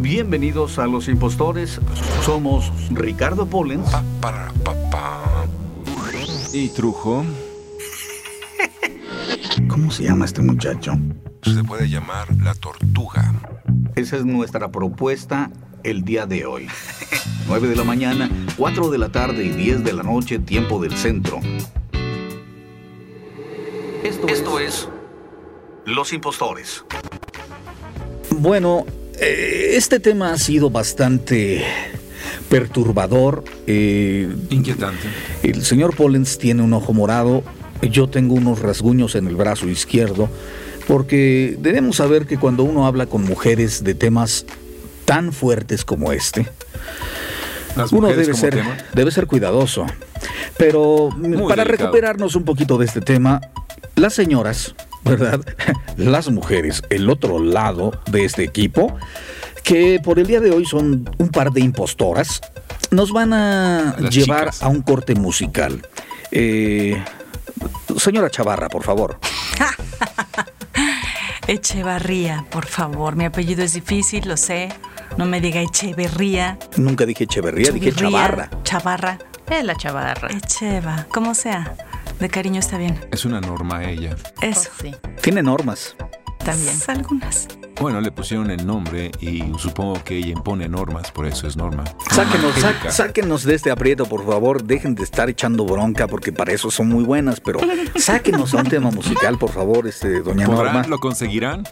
Bienvenidos a Los Impostores. Somos Ricardo Pollens. Pa, para, pa, pa. Y Trujo. ¿Cómo se llama este muchacho? Se puede llamar la tortuga. Esa es nuestra propuesta el día de hoy. 9 de la mañana, 4 de la tarde y 10 de la noche, tiempo del centro. Esto, Esto es Los Impostores. Bueno, este tema ha sido bastante perturbador. eh, Inquietante. el señor Pollens tiene un ojo morado, yo tengo unos rasguños en el brazo izquierdo, porque debemos saber que cuando uno habla con mujeres de temas tan fuertes como este, uno debe ser, tema. debe ser cuidadoso. Pero mm, para delicado. recuperarnos un poquito de este tema, las señoras, ¿verdad? Las mujeres, el otro lado de este equipo, que por el día de hoy son un par de impostoras, nos van a Las llevar chicas. a un corte musical. Eh, señora Chavarra, por favor. Echevarría, por favor. Mi apellido es difícil, lo sé. No me diga Echeverría. Nunca dije Echeverría, dije Chavarra. Chavarra. Es la chavarra. Echeva, como sea. De cariño está bien. Es una norma ella. Eso. Oh, sí. Tiene normas. También. Algunas. Bueno, le pusieron el nombre y supongo que ella impone normas, por eso es norma. Sáquenos, sá- Angélica. sáquenos de este aprieto, por favor. Dejen de estar echando bronca porque para eso son muy buenas, pero sáquenos a un tema musical, por favor, este, doña ¿Podrán? Norma. ¿Lo conseguirán?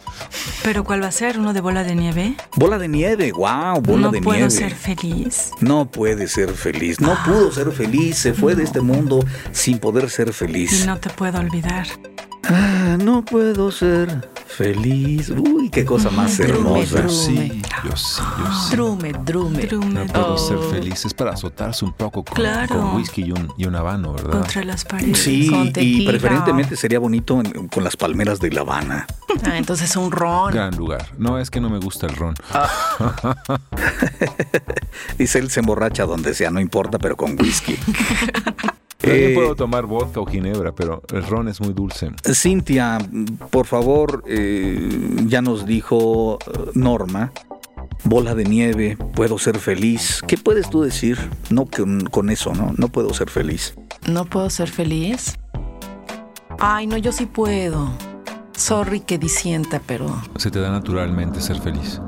¿Pero cuál va a ser? ¿Uno de bola de nieve? Bola de nieve, wow, bola no de puedo nieve. ser feliz. No puede ser feliz, no pudo ser feliz, se fue de este mundo sin poder ser Y feliz. no te puedo olvidar. Ah, no puedo ser feliz. Uy, qué cosa más Drume, hermosa. drume. Sí, yo sí, yo sí. Drume, drume. Drume, No puedo Oh. ser feliz. Es para azotarse un poco con, Claro. con whisky y un, y un habano, ¿verdad? Contra las paredes. Sí, Con y preferentemente sería bonito en- con las palmeras de La Habana. Ah, entonces un ron. Gran lugar. No, es que no me gusta el ron. Dice él se emborracha donde sea, no importa, pero con whisky. Eh, puedo tomar vodka o ginebra, pero el ron es muy dulce. Cintia, por favor, eh, ya nos dijo eh, Norma, bola de nieve, puedo ser feliz. ¿Qué puedes tú decir? No con, con eso, ¿no? No puedo ser feliz. ¿No puedo ser feliz? Ay, no, yo sí puedo. Sorry que disienta, pero... Se te da naturalmente ser feliz.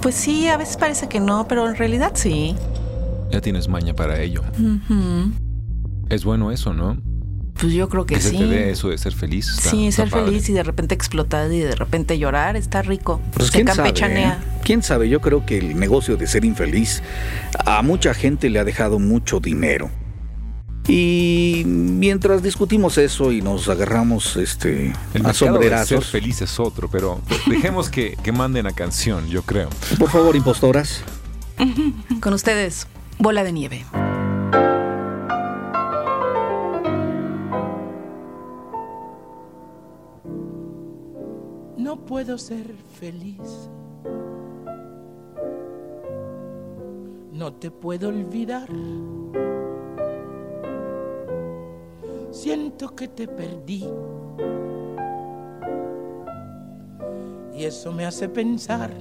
Pues sí, a veces parece que no, pero en realidad sí. Ya tienes maña para ello. Ujú. Es bueno eso, ¿no? Pues yo creo que, Que se sí. te dé eso de ser feliz. está- Sí, está ser padre. feliz y de repente explotar y de repente llorar está rico. Pues se quién sabe. campechanea. eh? ¿Quién sabe? Yo creo que el negocio de ser infeliz a mucha gente le ha dejado mucho dinero. Y mientras discutimos eso y nos agarramos este, El a mercado de ser sombrerazos, feliz es otro, pero dejemos que, que manden la canción, yo creo. por favor, impostoras. Con ustedes, bola de nieve. Puedo ser feliz. No te puedo olvidar. Siento que te perdí. Y eso me hace pensar.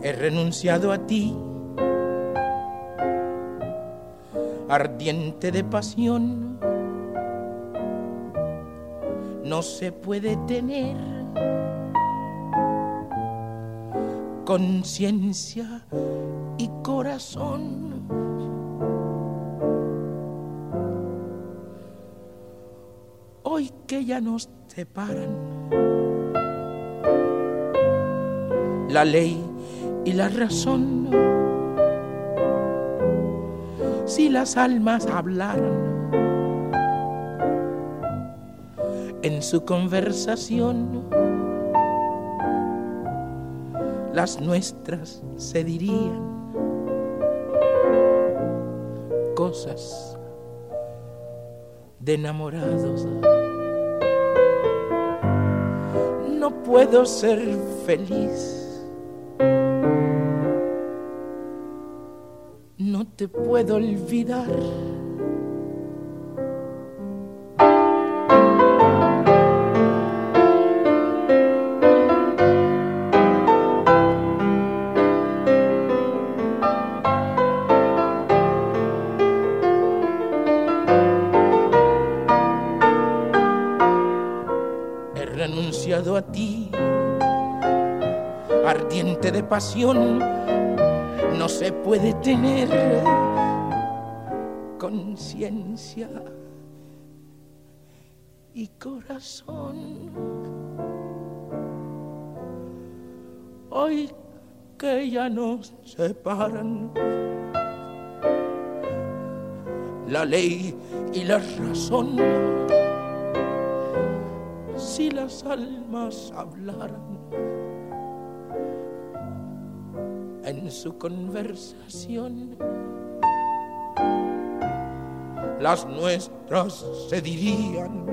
He renunciado a ti. Ardiente de pasión no se puede tener conciencia y corazón. Hoy que ya nos separan la ley y la razón, si las almas hablaran en su conversación, las nuestras se dirían cosas de enamorados. No puedo ser feliz. No te puedo olvidar. Pasión, no se puede tener conciencia y corazón. Hoy que ya nos separan la ley y la razón, si las almas hablaran en su conversación, las nuestras se dirían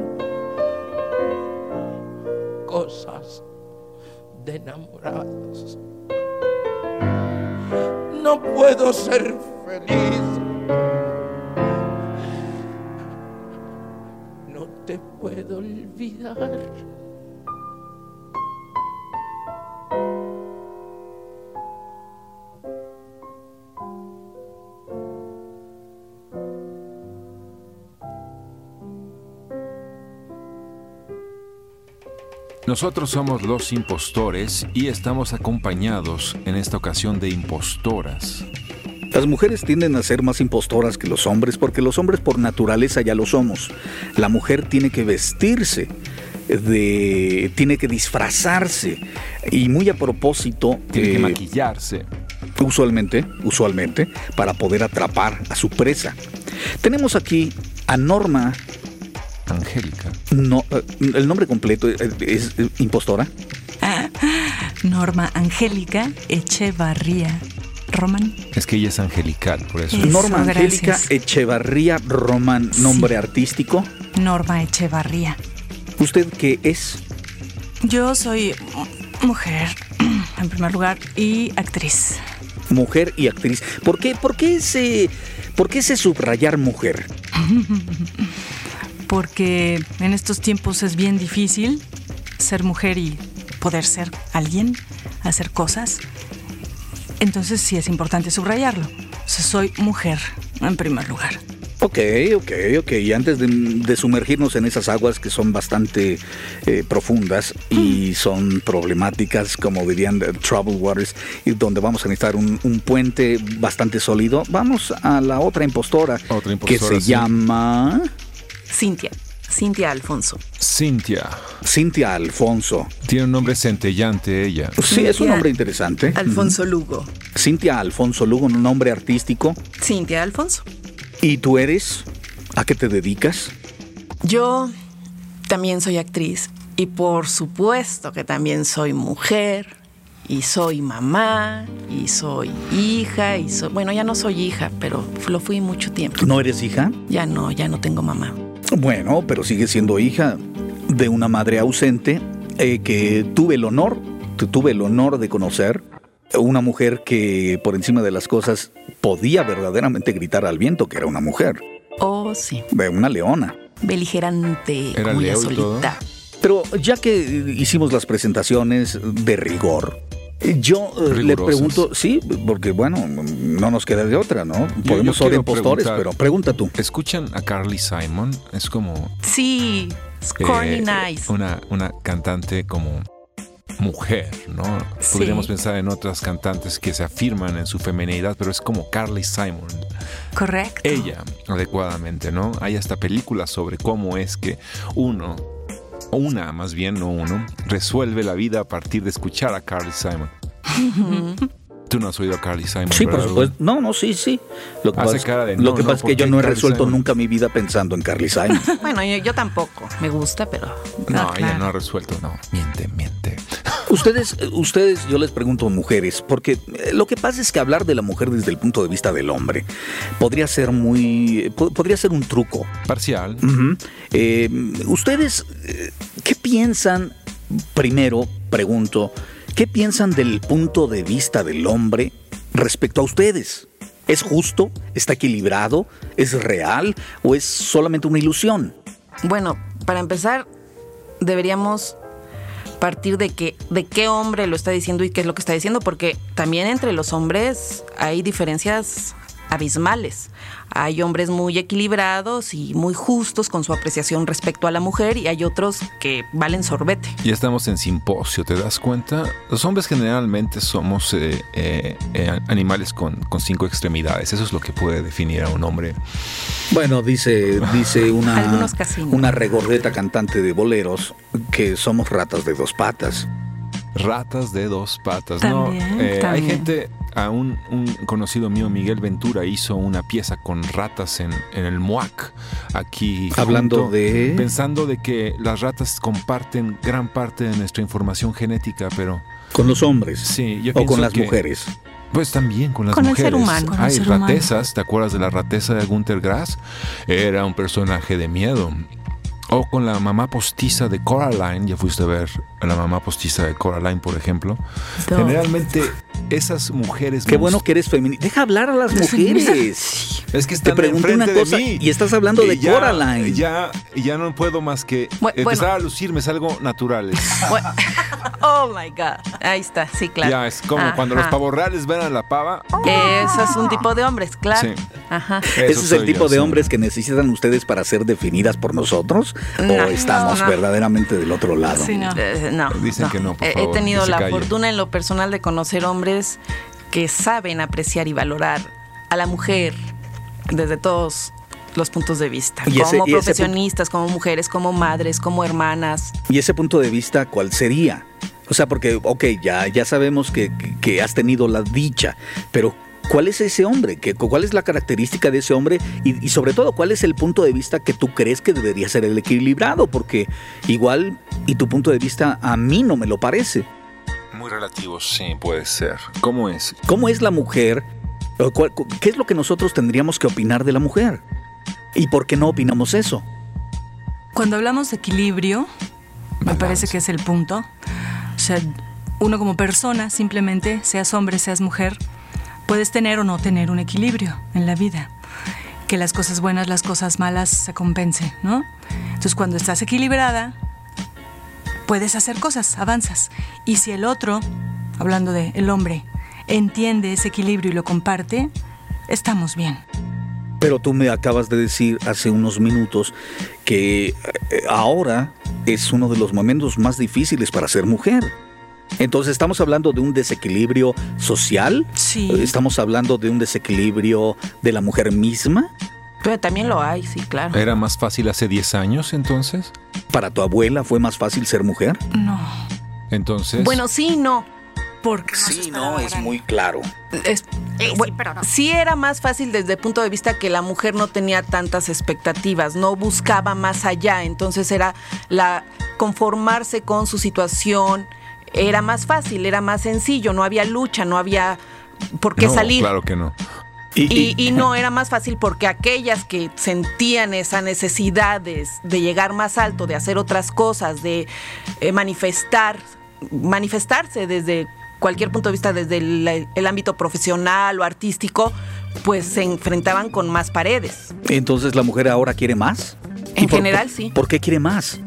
cosas de enamorados. No puedo ser feliz. No te puedo olvidar. Nosotros somos los impostores y estamos acompañados en esta ocasión de impostoras. Las mujeres tienden a ser más impostoras que los hombres porque los hombres por naturaleza ya lo somos. La mujer tiene que vestirse, de, tiene que disfrazarse y muy a propósito... Tiene que eh, maquillarse. usualmente, usualmente, para poder atrapar a su presa. Tenemos aquí a Norma, Angélica. no, eh, el nombre completo es, impostora. Norma Angélica Echevarría. Román. Es que ella es angelical, por eso. Eso, Norma Angélica. Echevarría Román, nombre artístico. Norma Echevarría. ¿Usted qué es? Yo soy mujer, en primer lugar, y actriz. Mujer y actriz. ¿Por qué, por qué ese, por qué ese subrayar mujer? Porque en estos tiempos es bien difícil ser mujer y poder ser alguien, hacer cosas. Entonces sí es importante subrayarlo. O sea, soy mujer, en primer lugar. Ok, ok, ok. Y antes de, de sumergirnos en esas aguas que son bastante eh, profundas y son problemáticas, como dirían eh, Troubled Waters, y donde vamos a necesitar un, un puente bastante sólido, vamos a la otra impostora, Otra que impostora, se sí. llama Cintia. Cintia Alfonso. Cintia. Cintia Alfonso. Tiene un nombre centellante ella. Sí, es un nombre interesante. Alfonso Lugo. Cintia Alfonso Lugo, un nombre artístico. Cintia Alfonso. ¿Y tú eres? ¿A qué te dedicas? Yo también soy actriz y por supuesto que también soy mujer y soy mamá y soy hija y soy, bueno, ya no soy hija, pero lo fui mucho tiempo. ¿No eres hija? Ya no, ya no tengo mamá. Bueno, pero sigue siendo hija de una madre ausente eh, que tuve el honor, tu- tuve el honor de conocer. Una mujer que por encima de las cosas podía verdaderamente gritar al viento que era una mujer, Oh, sí. de una leona. Beligerante, ¿Era como ella Leo y todo? solita. Pero ya que hicimos las presentaciones de rigor, yo eh, le pregunto, sí, porque bueno, no nos queda de otra, ¿no? Podemos yo ser impostores, pero pregunta tú. ¿Escuchan a Carly Simon? Es como Sí, es corny eh, nice. una, una cantante como mujer, ¿no? Sí. Podríamos pensar en otras cantantes que se afirman en su feminidad, pero es como Carly Simon. Correcto. Ella, adecuadamente, ¿no? Hay hasta películas sobre cómo es que uno, una más bien, no uno, resuelve la vida a partir de escuchar a Carly Simon. Tú no has oído a Carly Simon. Sí, por ¿verdad, supuesto. No, no, sí, sí. Lo que Hace pasa, es- cara de, lo no, que no, pasa es ¿por que yo no he Carly resuelto Simon? nunca mi vida pensando en Carly Simon. Bueno, yo, yo tampoco. Me gusta, pero No, Ah, ella no ha resuelto, no. Miente, miente. ustedes, ustedes, yo les pregunto mujeres, porque eh, lo que pasa es que hablar de la mujer desde el punto de vista del hombre podría ser muy, po- podría ser un truco. Parcial. Eh, ustedes, eh, ¿qué piensan? Primero, pregunto, ¿qué piensan del punto de vista del hombre respecto a ustedes? ¿Es justo? ¿Está equilibrado? ¿Es real? ¿O es solamente una ilusión? Bueno, para empezar, deberíamos partir de que de qué hombre lo está diciendo y qué es lo que está diciendo, porque también entre los hombres hay diferencias abismales. Hay hombres muy equilibrados y muy justos con su apreciación respecto a la mujer y hay otros que valen sorbete. Ya estamos en simposio, ¿te das cuenta? Los hombres generalmente somos eh, eh, eh, animales con, con cinco extremidades. Eso es lo que puede definir a un hombre. Bueno, dice, dice una, una regordeta cantante de boleros que somos ratas de dos patas. Ratas de dos patas, También, ¿no? Eh, Hay gente, a un, un conocido mío, Miguel Ventura, hizo una pieza con ratas en, en el MUAC, aquí. Hablando junto, de- Pensando de que las ratas comparten gran parte de nuestra información genética, pero Con los hombres. sí, yo o con las que- mujeres. Pues también con las Con el mujeres. ser humano. Con el Hay ser humano. ratezas, ¿te acuerdas de la rateza de Gunter Grass? Era un personaje de miedo. O con la mamá postiza de Coraline, ya fuiste a ver a la mamá postiza de Coraline, por ejemplo. No. Generalmente esas mujeres... Qué bueno que eres feminista. Deja hablar a las mujeres. Es que Te están pregunté enfrente una cosa de mí. y estás hablando de ya- Coraline. Ya, y ya no puedo más que Bu- empezar bueno. a lucirme, es algo natural. Bueno, oh my God. Ahí está, sí, claro. Ya, es como cuando los Ajá. pavorreales ven a la pava. Eso es un tipo de hombres, claro. Sí. Ajá. eso ¿Ese es el tipo yo, de sí. hombres que necesitan ustedes para ser definidas por nosotros? No, ¿O estamos no. verdaderamente del otro lado? Sí, no. Eh, no. Dicen que no, por Eh, favor, He tenido la fortuna en lo personal de conocer hombres que saben apreciar y valorar a la mujer desde todos los puntos de vista. Y como ese profesionistas, como mujeres, como madres, como hermanas. ¿Y ese punto de vista cuál sería? O sea, porque, ok, ya, ya sabemos que- que has tenido la dicha, pero ¿cuál es ese hombre? ¿Qué- ¿Cuál es la característica de ese hombre? Y, y sobre todo, ¿cuál es el punto de vista que tú crees que debería ser el equilibrado? Porque igual, y tu punto de vista a mí no me lo parece. Muy relativo, sí, puede ser. ¿Cómo es? ¿Cómo es la mujer? ¿O cuál- cu- ¿Qué es lo que nosotros tendríamos que opinar de la mujer? ¿Y por qué no opinamos eso? Cuando hablamos de equilibrio, me parece que es el punto. O sea, uno como persona, simplemente, seas hombre, seas mujer, puedes tener o no tener un equilibrio en la vida. Que las cosas buenas, las cosas malas se compensen, ¿no? Entonces, cuando estás equilibrada, puedes hacer cosas, avanzas. Y si el otro, hablando de el hombre, entiende ese equilibrio y lo comparte, estamos bien. Pero tú me acabas de decir hace unos minutos que eh, ahora es uno de los momentos más difíciles para ser mujer. Entonces, ¿estamos hablando de un desequilibrio social? Sí. ¿Estamos hablando de un desequilibrio de la mujer misma? Pero también lo hay, sí, claro. ¿Era más fácil hace 10 años entonces? ¿Para tu abuela fue más fácil ser mujer? No. Entonces... Bueno, sí, no. Porque Sí, no, es muy claro. Es- bueno, sí era más fácil desde el punto de vista que la mujer no tenía tantas expectativas, no buscaba más allá, entonces era la conformarse con su situación, era más fácil, era más sencillo, no había lucha, no había por qué no, salir. Claro que no. Y, y no era más fácil porque aquellas que sentían esa necesidad de, de llegar más alto, de hacer otras cosas, de eh, manifestar, manifestarse desde cualquier punto de vista, desde el, el ámbito profesional o artístico, pues se enfrentaban con más paredes. Entonces, ¿la mujer ahora quiere más? En ¿Y por- general, sí. ¿Por qué quiere más?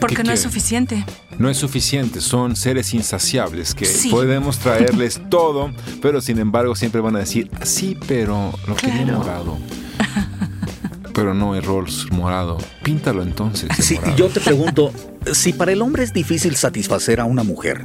Porque ¿Qué no es suficiente. No es suficiente, son seres insaciables que Sí. podemos traerles todo, pero sin embargo siempre van a decir, sí, pero lo quería Claro. morado. Pero no es Rolls morado. Píntalo entonces. de Sí, morado. yo te pregunto, si para el hombre es difícil satisfacer a una mujer,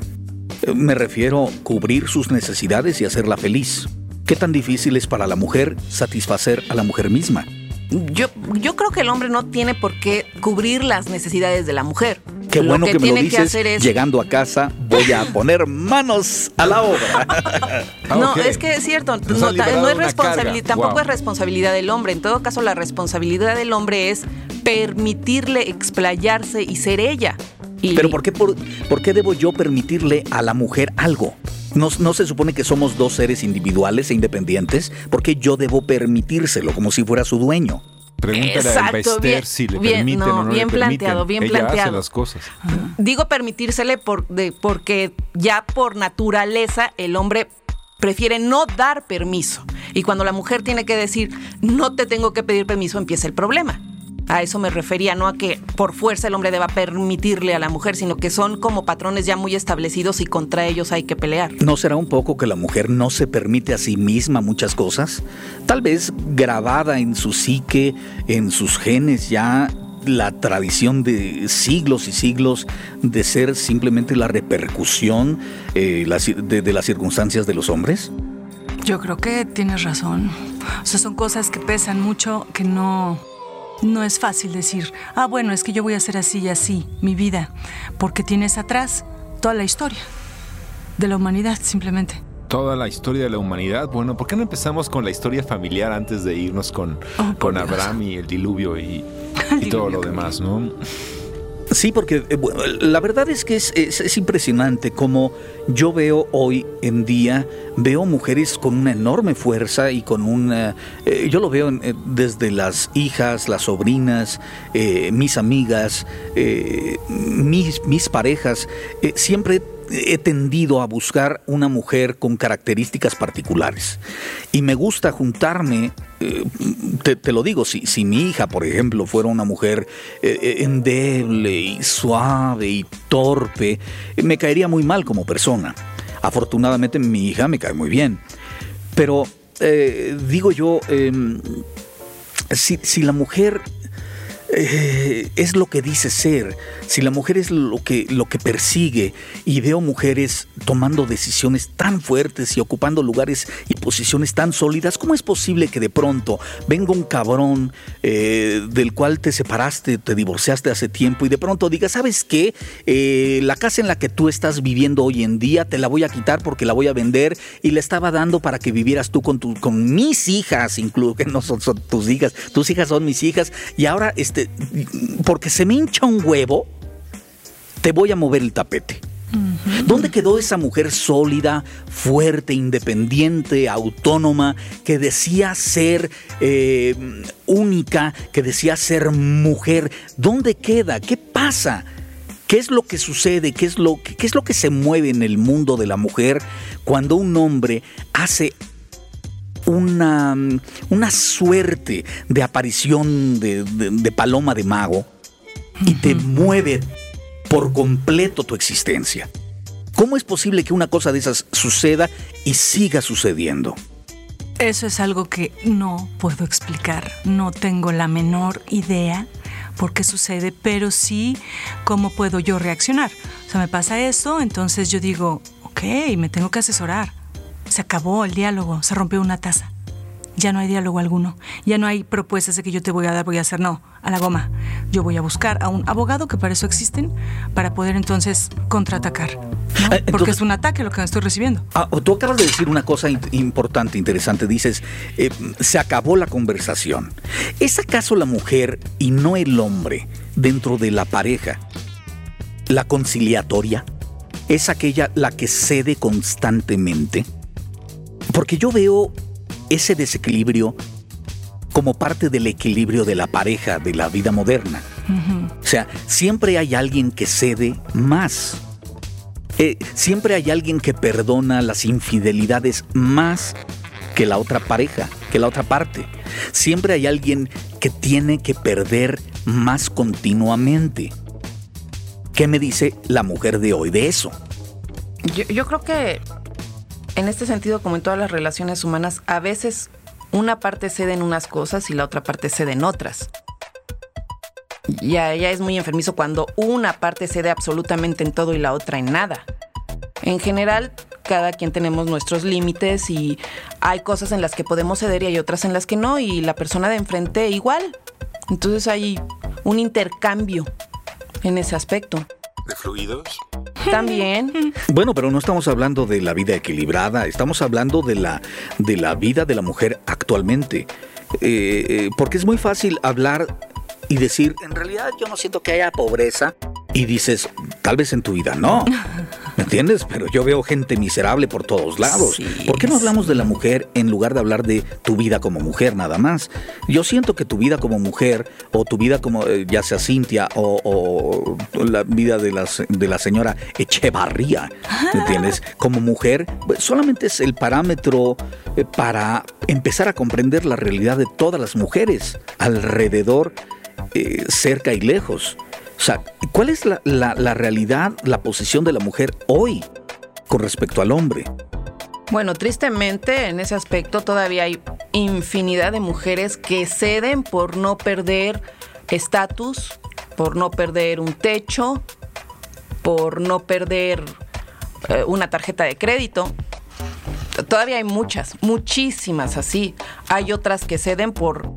eh, me refiero cubrir sus necesidades y hacerla feliz. ¿Qué tan difícil es para la mujer satisfacer a la mujer misma? Yo, yo creo que el hombre no tiene por qué cubrir las necesidades de la mujer. Qué bueno lo que, que, me lo tiene dices. que hacer es Llegando a casa voy a poner manos a la obra. Ah, no, es que es cierto, no, es responsabilidad, tampoco Wow. es responsabilidad del hombre. En todo caso, la responsabilidad del hombre es permitirle explayarse y ser ella. Y Pero ¿por qué, por, por qué debo yo permitirle a la mujer algo? ¿No, ¿No se supone que somos dos seres individuales e independientes? ¿Por qué yo debo permitírselo como si fuera su dueño? Pregúntale a Bester bien- si le bien, permiten no, o no bien le permiten. planteado, bien Ella hace planteado. las cosas. digo permitírsele por, de- porque ya por naturaleza el hombre prefiere no dar permiso. Y cuando la mujer tiene que decir, no te tengo que pedir permiso, empieza el problema. A eso me refería, no a que por fuerza el hombre deba permitirle a la mujer, sino que son como patrones ya muy establecidos y contra ellos hay que pelear. ¿No será un poco que la mujer no se permite a sí misma muchas cosas? Tal vez grabada en su psique, en sus genes ya la tradición de siglos y siglos de ser simplemente la repercusión eh, de, de las circunstancias de los hombres? Yo creo que tienes razón. O sea, son cosas que pesan mucho, que no, no es fácil decir, ah, bueno, es que yo voy a hacer así y así, mi vida, porque tienes atrás toda la historia de la humanidad, simplemente. Toda la historia de la humanidad. Bueno, ¿por qué no empezamos con la historia familiar antes de irnos con, Oh, con. Abraham y el diluvio y, y todo lo demás, ¿no? Sí, porque eh, bueno, la verdad es que es, es- es impresionante como yo veo hoy en día, veo mujeres con una enorme fuerza y con una... eh, yo lo veo eh, desde las hijas, las sobrinas, eh, mis amigas, eh, mis, mis parejas, eh, siempre he tendido a buscar una mujer con características particulares. Y me gusta juntarme, eh, te, lo digo, si, si mi hija, por ejemplo, fuera una mujer eh, endeble y suave y torpe, me caería muy mal como persona. Afortunadamente mi hija me cae muy bien. Pero eh, digo yo, em, si, si la mujer eh, es lo que dice ser, si la mujer es lo que, lo que persigue y veo mujeres tomando decisiones tan fuertes y ocupando lugares y posiciones tan sólidas, ¿cómo es posible que de pronto venga un cabrón eh, del cual te separaste, te divorciaste hace tiempo y de pronto diga, ¿sabes qué? Eh, la casa en la que tú estás viviendo hoy en día te la voy a quitar porque la voy a vender y la estaba dando para que vivieras tú con, tu, con mis hijas, incluso que no son, son tus hijas, tus hijas son mis hijas y ahora este, porque se me hincha un huevo, te voy a mover el tapete. ¿Dónde quedó esa mujer sólida, fuerte, independiente, autónoma, que decía ser eh, única, que decía ser mujer? ¿Dónde queda? ¿Qué pasa? ¿Qué es lo que sucede? ¿Qué es lo, qué es lo que se mueve en el mundo de la mujer cuando un hombre hace una, una suerte de aparición de, de- de paloma de mago y te mueve por completo tu existencia. ¿Cómo es posible que una cosa de esas suceda y siga sucediendo? Eso es algo que no puedo explicar. No tengo la menor idea por qué sucede, pero sí cómo puedo yo reaccionar. O sea, me pasa esto, entonces yo digo, ok, me tengo que asesorar. Se acabó el diálogo, se rompió una taza. Ya no hay diálogo alguno. Ya no hay propuestas de que yo te voy a dar, voy a hacer. No, a la goma. Yo voy a buscar a un abogado, que para eso existen, para poder entonces contraatacar. ¿no? Eh, Porque es un ataque lo que estoy recibiendo. Ah, tú acabas de decir una cosa importante, interesante. Dices, eh, se acabó la conversación. ¿Es acaso la mujer y no el hombre dentro de la pareja la conciliatoria? ¿Es aquella la que cede constantemente? Porque yo veo ese desequilibrio como parte del equilibrio de la pareja, de la vida moderna. O sea, siempre hay alguien que cede más. Eh, siempre hay alguien que perdona las infidelidades más que la otra pareja, que la otra parte. Siempre hay alguien que tiene que perder más continuamente. ¿Qué me dice la mujer de hoy de eso? Yo, yo creo que en este sentido, como en todas las relaciones humanas, a veces una parte cede en unas cosas y la otra parte cede en otras. Ya, ya es muy enfermizo cuando una parte cede absolutamente en todo y la otra en nada. En general, cada quien tenemos nuestros límites y hay cosas en las que podemos ceder y hay otras en las que no, y la persona de enfrente igual. Entonces hay un intercambio en ese aspecto. ¿De fluidos? También. Bueno, pero no estamos hablando de la vida equilibrada, estamos hablando de la, de la vida de la mujer actualmente. Eh, eh, porque es muy fácil hablar y decir, en realidad yo no siento que haya pobreza. Y dices, tal vez en tu vida no. ¿Me entiendes? Pero yo veo gente miserable por todos lados. Sí, ¿Por qué no hablamos de la mujer en lugar de hablar de tu vida como mujer nada más? Yo siento que tu vida como mujer, o tu vida como eh, ya sea Cintia, o, o la vida de la, de la señora Echevarría, ¿me entiendes? Como mujer, pues, solamente es el parámetro eh, para empezar a comprender la realidad de todas las mujeres alrededor eh, cerca y lejos. O sea, ¿cuál es la, la, la realidad, la posición de la mujer hoy con respecto al hombre? Bueno, tristemente en ese aspecto todavía hay infinidad de mujeres que ceden por no perder estatus, por no perder un techo, por no perder eh, una tarjeta de crédito. Todavía hay muchas, muchísimas así. Hay otras que ceden por,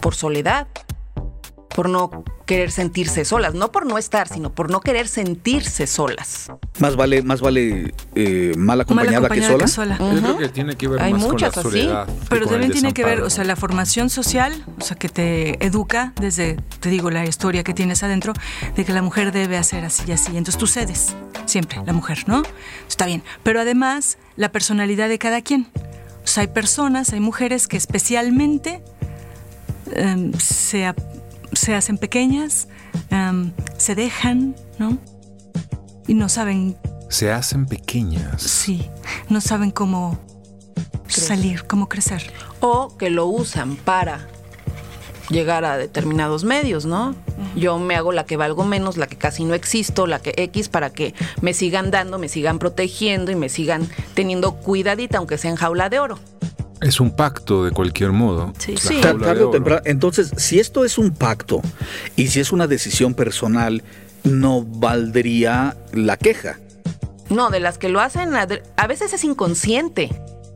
por soledad, por no querer sentirse solas, no por no estar, sino por no querer sentirse solas. Más vale, más vale eh, mal acompañada, Mal acompañada que sola. que sola. Yo creo que tiene que ver Hay más con la muchas así, soledad. que Pero también tiene que ver, o sea, la formación social, o sea, que te educa desde, te digo, la historia que tienes adentro, de que la mujer debe hacer así y así. Entonces tú cedes, siempre, la mujer, ¿no? Está bien. Pero además, la personalidad de cada quien. O sea, hay personas, hay mujeres que especialmente em, se, se hacen pequeñas, se dejan, ¿no? Y no saben, Se hacen pequeñas. sí, no saben cómo salir, cómo crecer. O que lo usan para llegar a determinados medios, ¿no? Yo me hago la que valgo menos, la que casi no existo, la que X, para que me sigan dando, me sigan protegiendo y me sigan teniendo cuidadita, aunque sea en jaula de oro. Es un pacto de cualquier modo. Sí. Sí. Tarde de o temprano. Entonces, si esto es un pacto y si es una decisión personal, no valdría la queja. No, de las que lo hacen, a veces es inconsciente.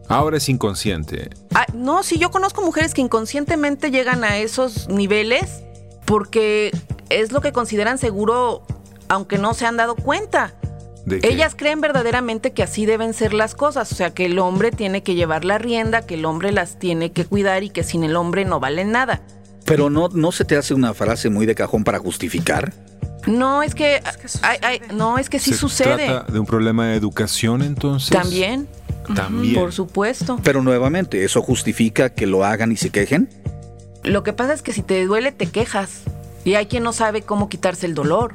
Ahora es inconsciente. Ah, no, sí, yo conozco mujeres que inconscientemente llegan a esos niveles porque es lo que consideran seguro, aunque no se han dado cuenta. Ellas creen verdaderamente que así deben ser las cosas, o sea, que el hombre tiene que llevar la rienda, que el hombre las tiene que cuidar y que sin el hombre no valen nada. Pero no, no se te hace una frase muy de cajón para justificar. No, es que, que sucede. ay, ay, no, es que sí se sucede. trata de un problema de educación entonces. También, También. por supuesto. Pero nuevamente, ¿eso justifica que lo hagan y se quejen? Lo que pasa es que si te duele, te quejas. Y hay quien no sabe cómo quitarse el dolor.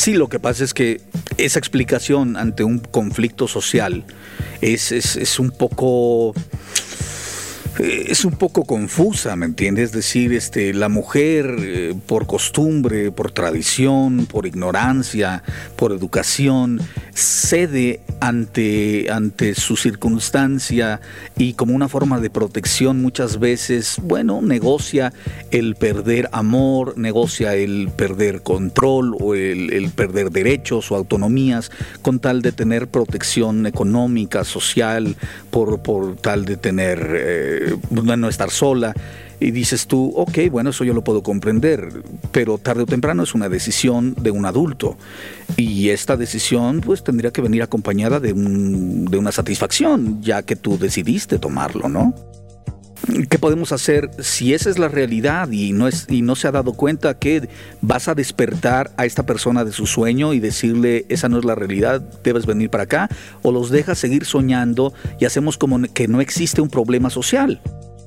Sí, lo que pasa es que esa explicación ante un conflicto social es, es, es un poco es un poco confusa, ¿me entiendes? Es decir, este, la mujer eh, por costumbre, por tradición, por ignorancia, por educación, cede ante, ante su circunstancia y como una forma de protección muchas veces, bueno, negocia el perder amor, negocia el perder control o el, el perder derechos o autonomías con tal de tener protección económica, social, por, por tal de tener, eh, no estar sola. Y dices tú, ok, bueno, eso yo lo puedo comprender, pero tarde o temprano es una decisión de un adulto. Y esta decisión pues tendría que venir acompañada de, de una satisfacción, ya que tú decidiste tomarlo, ¿no? ¿Qué podemos hacer si esa es la realidad y no, es, y no se ha dado cuenta que vas a despertar a esta persona de su sueño y decirle, esa no es la realidad, debes venir para acá? ¿O los dejas seguir soñando y hacemos como que no existe un problema social?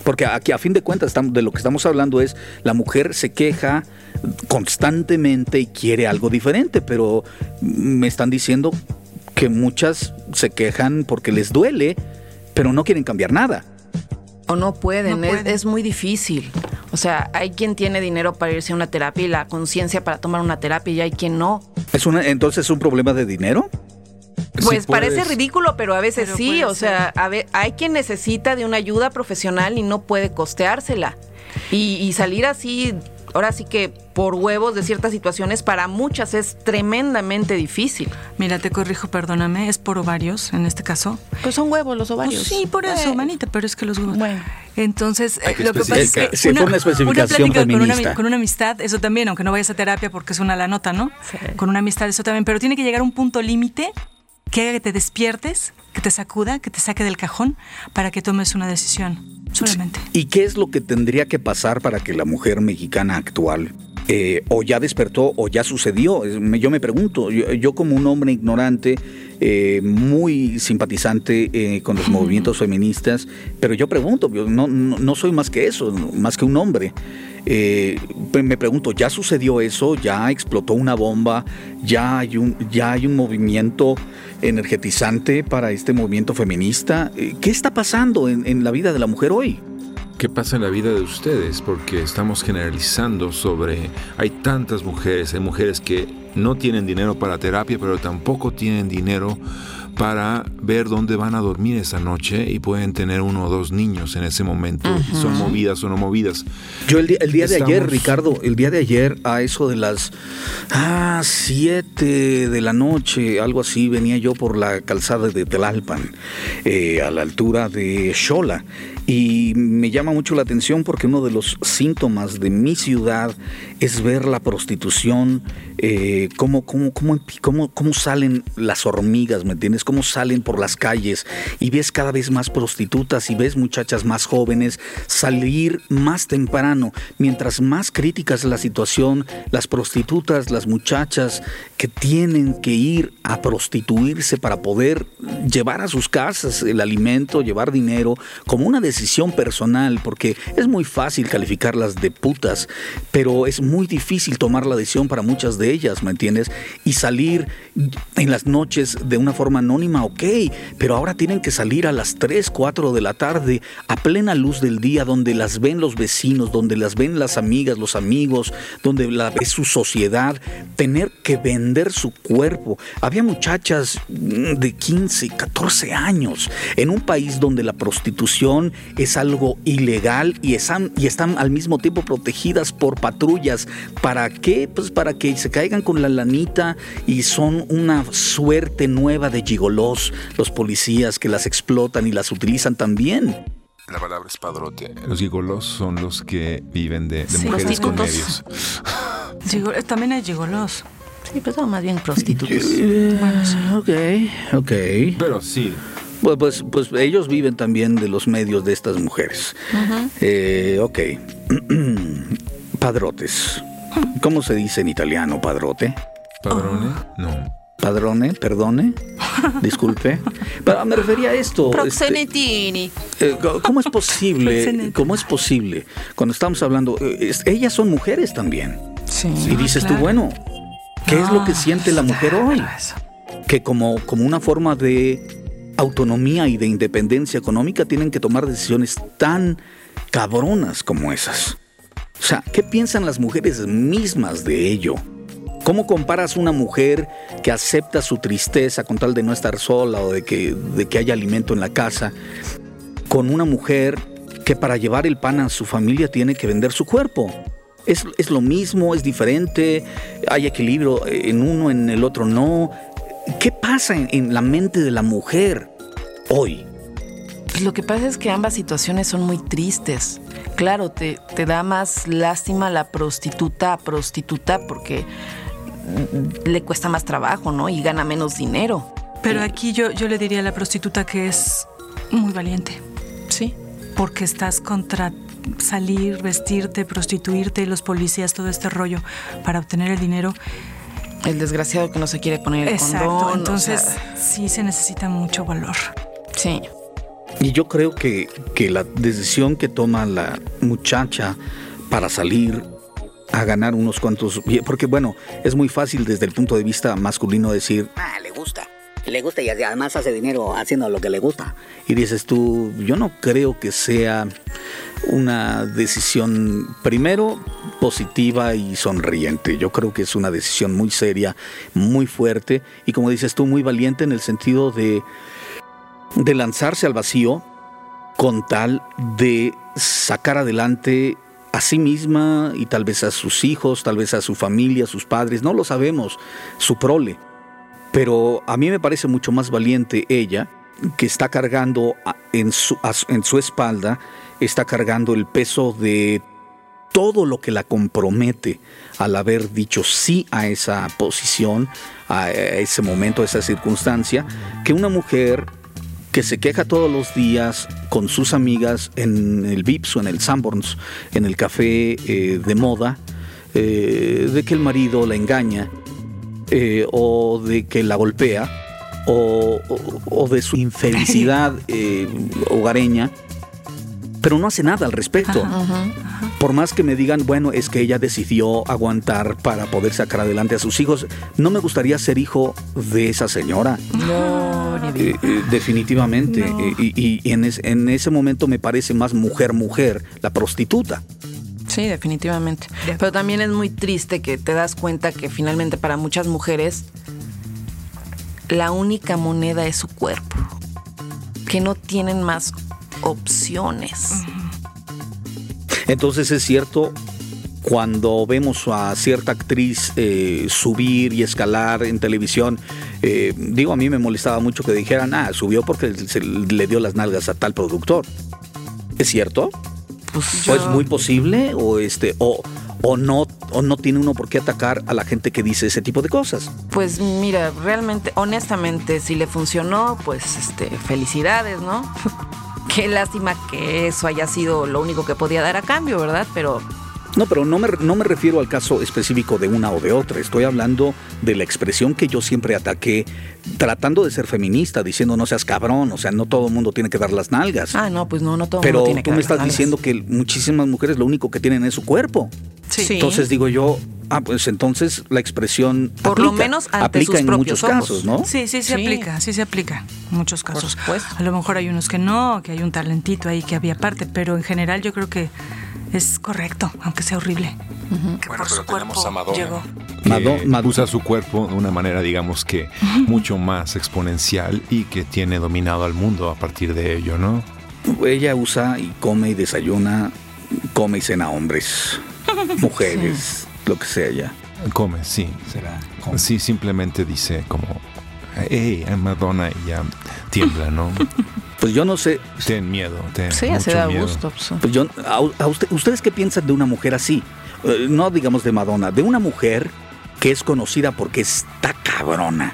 Porque aquí a fin de cuentas de lo que estamos hablando es la mujer se queja constantemente y quiere algo diferente, pero me están diciendo que muchas se quejan porque les duele, pero no quieren cambiar nada. O no pueden, No es- pueden. Es, muy difícil. O sea, hay quien tiene dinero para irse a una terapia y la conciencia para tomar una terapia y hay quien no. ¿Es una, entonces es un problema de dinero? Sí Pues parece puedes- ridículo, pero a veces Pero sí. O sea, a ve- hay quien necesita de una ayuda profesional y no puede costeársela. Y, y salir así, ahora sí que por huevos de ciertas situaciones, para muchas es tremendamente difícil. Mira, te corrijo, perdóname, es por ovarios en este caso. Pues son huevos los ovarios. Pues sí, por eso, manita, pero es que los huevos. Bueno. Entonces, eh, lo que pasa es que Sí, fue una especificación plática con una, feminista. con una amistad, eso también, aunque no vayas a terapia porque es una la nota, ¿no? Sí. Con una amistad, eso también, pero tiene que llegar a un punto límite que haga que te despiertes, que te sacuda, que te saque del cajón para que tomes una decisión, solamente. ¿Y qué es lo que tendría que pasar para que la mujer mexicana actual eh, o ya despertó o ya sucedió? Yo me pregunto, yo, yo como un hombre ignorante, eh, muy simpatizante eh, con los movimientos feministas, pero yo pregunto, yo no, no, no soy más que eso, más que un hombre. Eh, me pregunto, ¿ya sucedió eso? ¿Ya explotó una bomba? ¿Ya hay un, ya hay un movimiento energetizante para este movimiento feminista? ¿Qué está pasando en, en la vida de la mujer hoy? ¿Qué pasa en la vida de ustedes? Porque estamos generalizando sobre... Hay tantas mujeres, hay mujeres que no tienen dinero para terapia, pero tampoco tienen dinero para ver dónde van a dormir esa noche y pueden tener uno o dos niños en ese momento. Son movidas o no movidas. Yo el día, el día de ayer, Ricardo, el día de ayer a eso de las ah, 7 de la noche, algo así, venía yo por la calzada de Tlalpan, eh, a la altura de Xola. Y me llama mucho la atención porque uno de los síntomas de mi ciudad es ver la prostitución, eh, cómo, cómo, cómo, cómo, cómo salen las hormigas, ¿me entiendes? Cómo salen por las calles y ves cada vez más prostitutas y ves muchachas más jóvenes salir más temprano. Mientras más crítica es la situación, las prostitutas, las muchachas que tienen que ir a prostituirse para poder llevar a sus casas el alimento, llevar dinero, como una decisión personal, porque es muy fácil calificarlas de putas, pero es muy difícil tomar la decisión para muchas de ellas, ¿me entiendes? Y salir en las noches de una forma anónima, ok, pero ahora tienen que salir a las 3, 4 de la tarde, a plena luz del día, donde las ven los vecinos, donde las ven las amigas, los amigos, donde la ve su sociedad, tener que vender su cuerpo. Había muchachas mm, de 15, 14 años en un país donde la prostitución es algo ilegal y están, y están al mismo tiempo protegidas por patrullas. ¿Para qué? Pues para que se caigan con la lanita y son una suerte nueva de gigolos, los policías que las explotan y las utilizan también. La palabra es padrote. Los gigolos son los que viven de, mujeres con medios. también hay gigolos. Sí, pero son más bien bueno, sí. Ok, ok. Pero sí, pues, pues, pues, ellos viven también de los medios de estas mujeres. Eh, ok. Padrotes. ¿Cómo se dice en italiano padrote? Padrone, no. Padrone, perdone, disculpe. Pero me refería a esto. Este, Proxenetini. Eh, ¿Cómo es posible? ¿Cómo es posible? Cuando estamos hablando, eh, ellas son mujeres también. Sí. Y dices tú, bueno, ¿qué es lo que siente la mujer hoy? Que como, como una forma de autonomía y de independencia económica tienen que tomar decisiones tan cabronas como esas. O sea, ¿qué piensan las mujeres mismas de ello? ¿Cómo comparas una mujer que acepta su tristeza con tal de no estar sola o de que, de que haya alimento en la casa con una mujer que para llevar el pan a su familia tiene que vender su cuerpo? Es, es lo mismo, es diferente, hay equilibrio en uno, en el otro no. ¿Qué pasa en, la mente de la mujer hoy? Pues lo que pasa es que ambas situaciones son muy tristes. Claro, te, da más lástima la prostituta prostituta porque le cuesta más trabajo, ¿no? Y gana menos dinero. Pero aquí yo, yo le diría a la prostituta que es muy valiente. Sí. Porque estás contra salir, vestirte, prostituirte, los policías, todo este rollo para obtener el dinero. El desgraciado que no se quiere poner el Exacto, entonces sí se necesita mucho valor. Sí. Y yo creo que, que la decisión que toma la muchacha para salir a ganar unos cuantos, porque bueno, es muy fácil desde el punto de vista masculino decir, ah, le gusta, le gusta y además hace dinero haciendo lo que le gusta. Y dices tú, yo no creo que sea una decisión, primero, positiva y sonriente. Yo creo que es una decisión muy seria, muy fuerte y como dices tú, muy valiente en el sentido de, de lanzarse al vacío con tal de sacar adelante a sí misma y tal vez a sus hijos, tal vez a su familia, a sus padres, no lo sabemos, su prole. Pero a mí me parece mucho más valiente ella, que está cargando en su, espalda, está cargando el peso de todo lo que la compromete al haber dicho sí a esa posición, a ese momento, a esa circunstancia, que una mujer que se queja todos los días con sus amigas en el Vips o en el Sanborns, en el café eh, de moda, eh, de que el marido la engaña eh, o de que la golpea o, de su infelicidad hogareña, pero no hace nada al respecto. Por más que me digan, bueno, es que ella decidió aguantar para poder sacar adelante a sus hijos, no me gustaría ser hijo de esa señora. No, ni Eh, eh, definitivamente. Eh, y y en, es- en ese momento me parece más mujer-mujer la prostituta. Sí, definitivamente. Pero también es muy triste que te das cuenta que finalmente para muchas mujeres la única moneda es su cuerpo, que no tienen más opciones. Entonces es cierto, cuando vemos a cierta actriz eh, subir y escalar en televisión, eh, digo, a mí me molestaba mucho que dijeran, ah, subió porque se le dio las nalgas a tal productor. ¿Es cierto? Pues ¿O es muy posible? ¿O, este, o, o, no, ¿O no tiene uno por qué atacar a la gente que dice ese tipo de cosas? Pues mira, realmente, honestamente, si le funcionó, pues este, felicidades, ¿no? Qué lástima que eso haya sido lo único que podía dar a cambio, ¿verdad? Pero No, pero no me, no me refiero al caso específico de una o de otra. Estoy hablando de la expresión que yo siempre ataqué, tratando de ser feminista, diciendo no seas cabrón, o sea, no todo el mundo tiene que dar las nalgas. Ah, no, pues no, no todo el pero mundo tiene que tú me dar estás diciendo que muchísimas mujeres lo único que tienen es su cuerpo. Sí. Sí. Entonces digo yo, ah, pues entonces la expresión Por lo aplica, menos ante aplica sus en propios muchos ojos. casos, ¿no? Sí, sí se Sí. aplica, sí se aplica en muchos casos. supuesto. A lo mejor hay unos que no, que hay un talentito ahí que había parte, pero en general yo creo que es correcto, aunque sea horrible. Que Bueno, por su pero tenemos cuerpo a Madonna. llegó. que Mado- Mad- usa su cuerpo de una manera, digamos que mucho más exponencial y que tiene dominado al mundo a partir de ello, ¿no? Ella usa y come y desayuna, come y cena hombres, mujeres, lo que sea ya. Come, sí. Será. come. Sí, simplemente dice como, hey, Madonna y ya tiembla, ¿no? Pues yo no sé, ten miedo, ten Sí, mucho se da miedo. gusto. pues. Pues yo, a, a usted- ¿Ustedes qué piensan de una mujer así? Eh, no digamos de Madonna, de una mujer que es conocida porque está cabrona.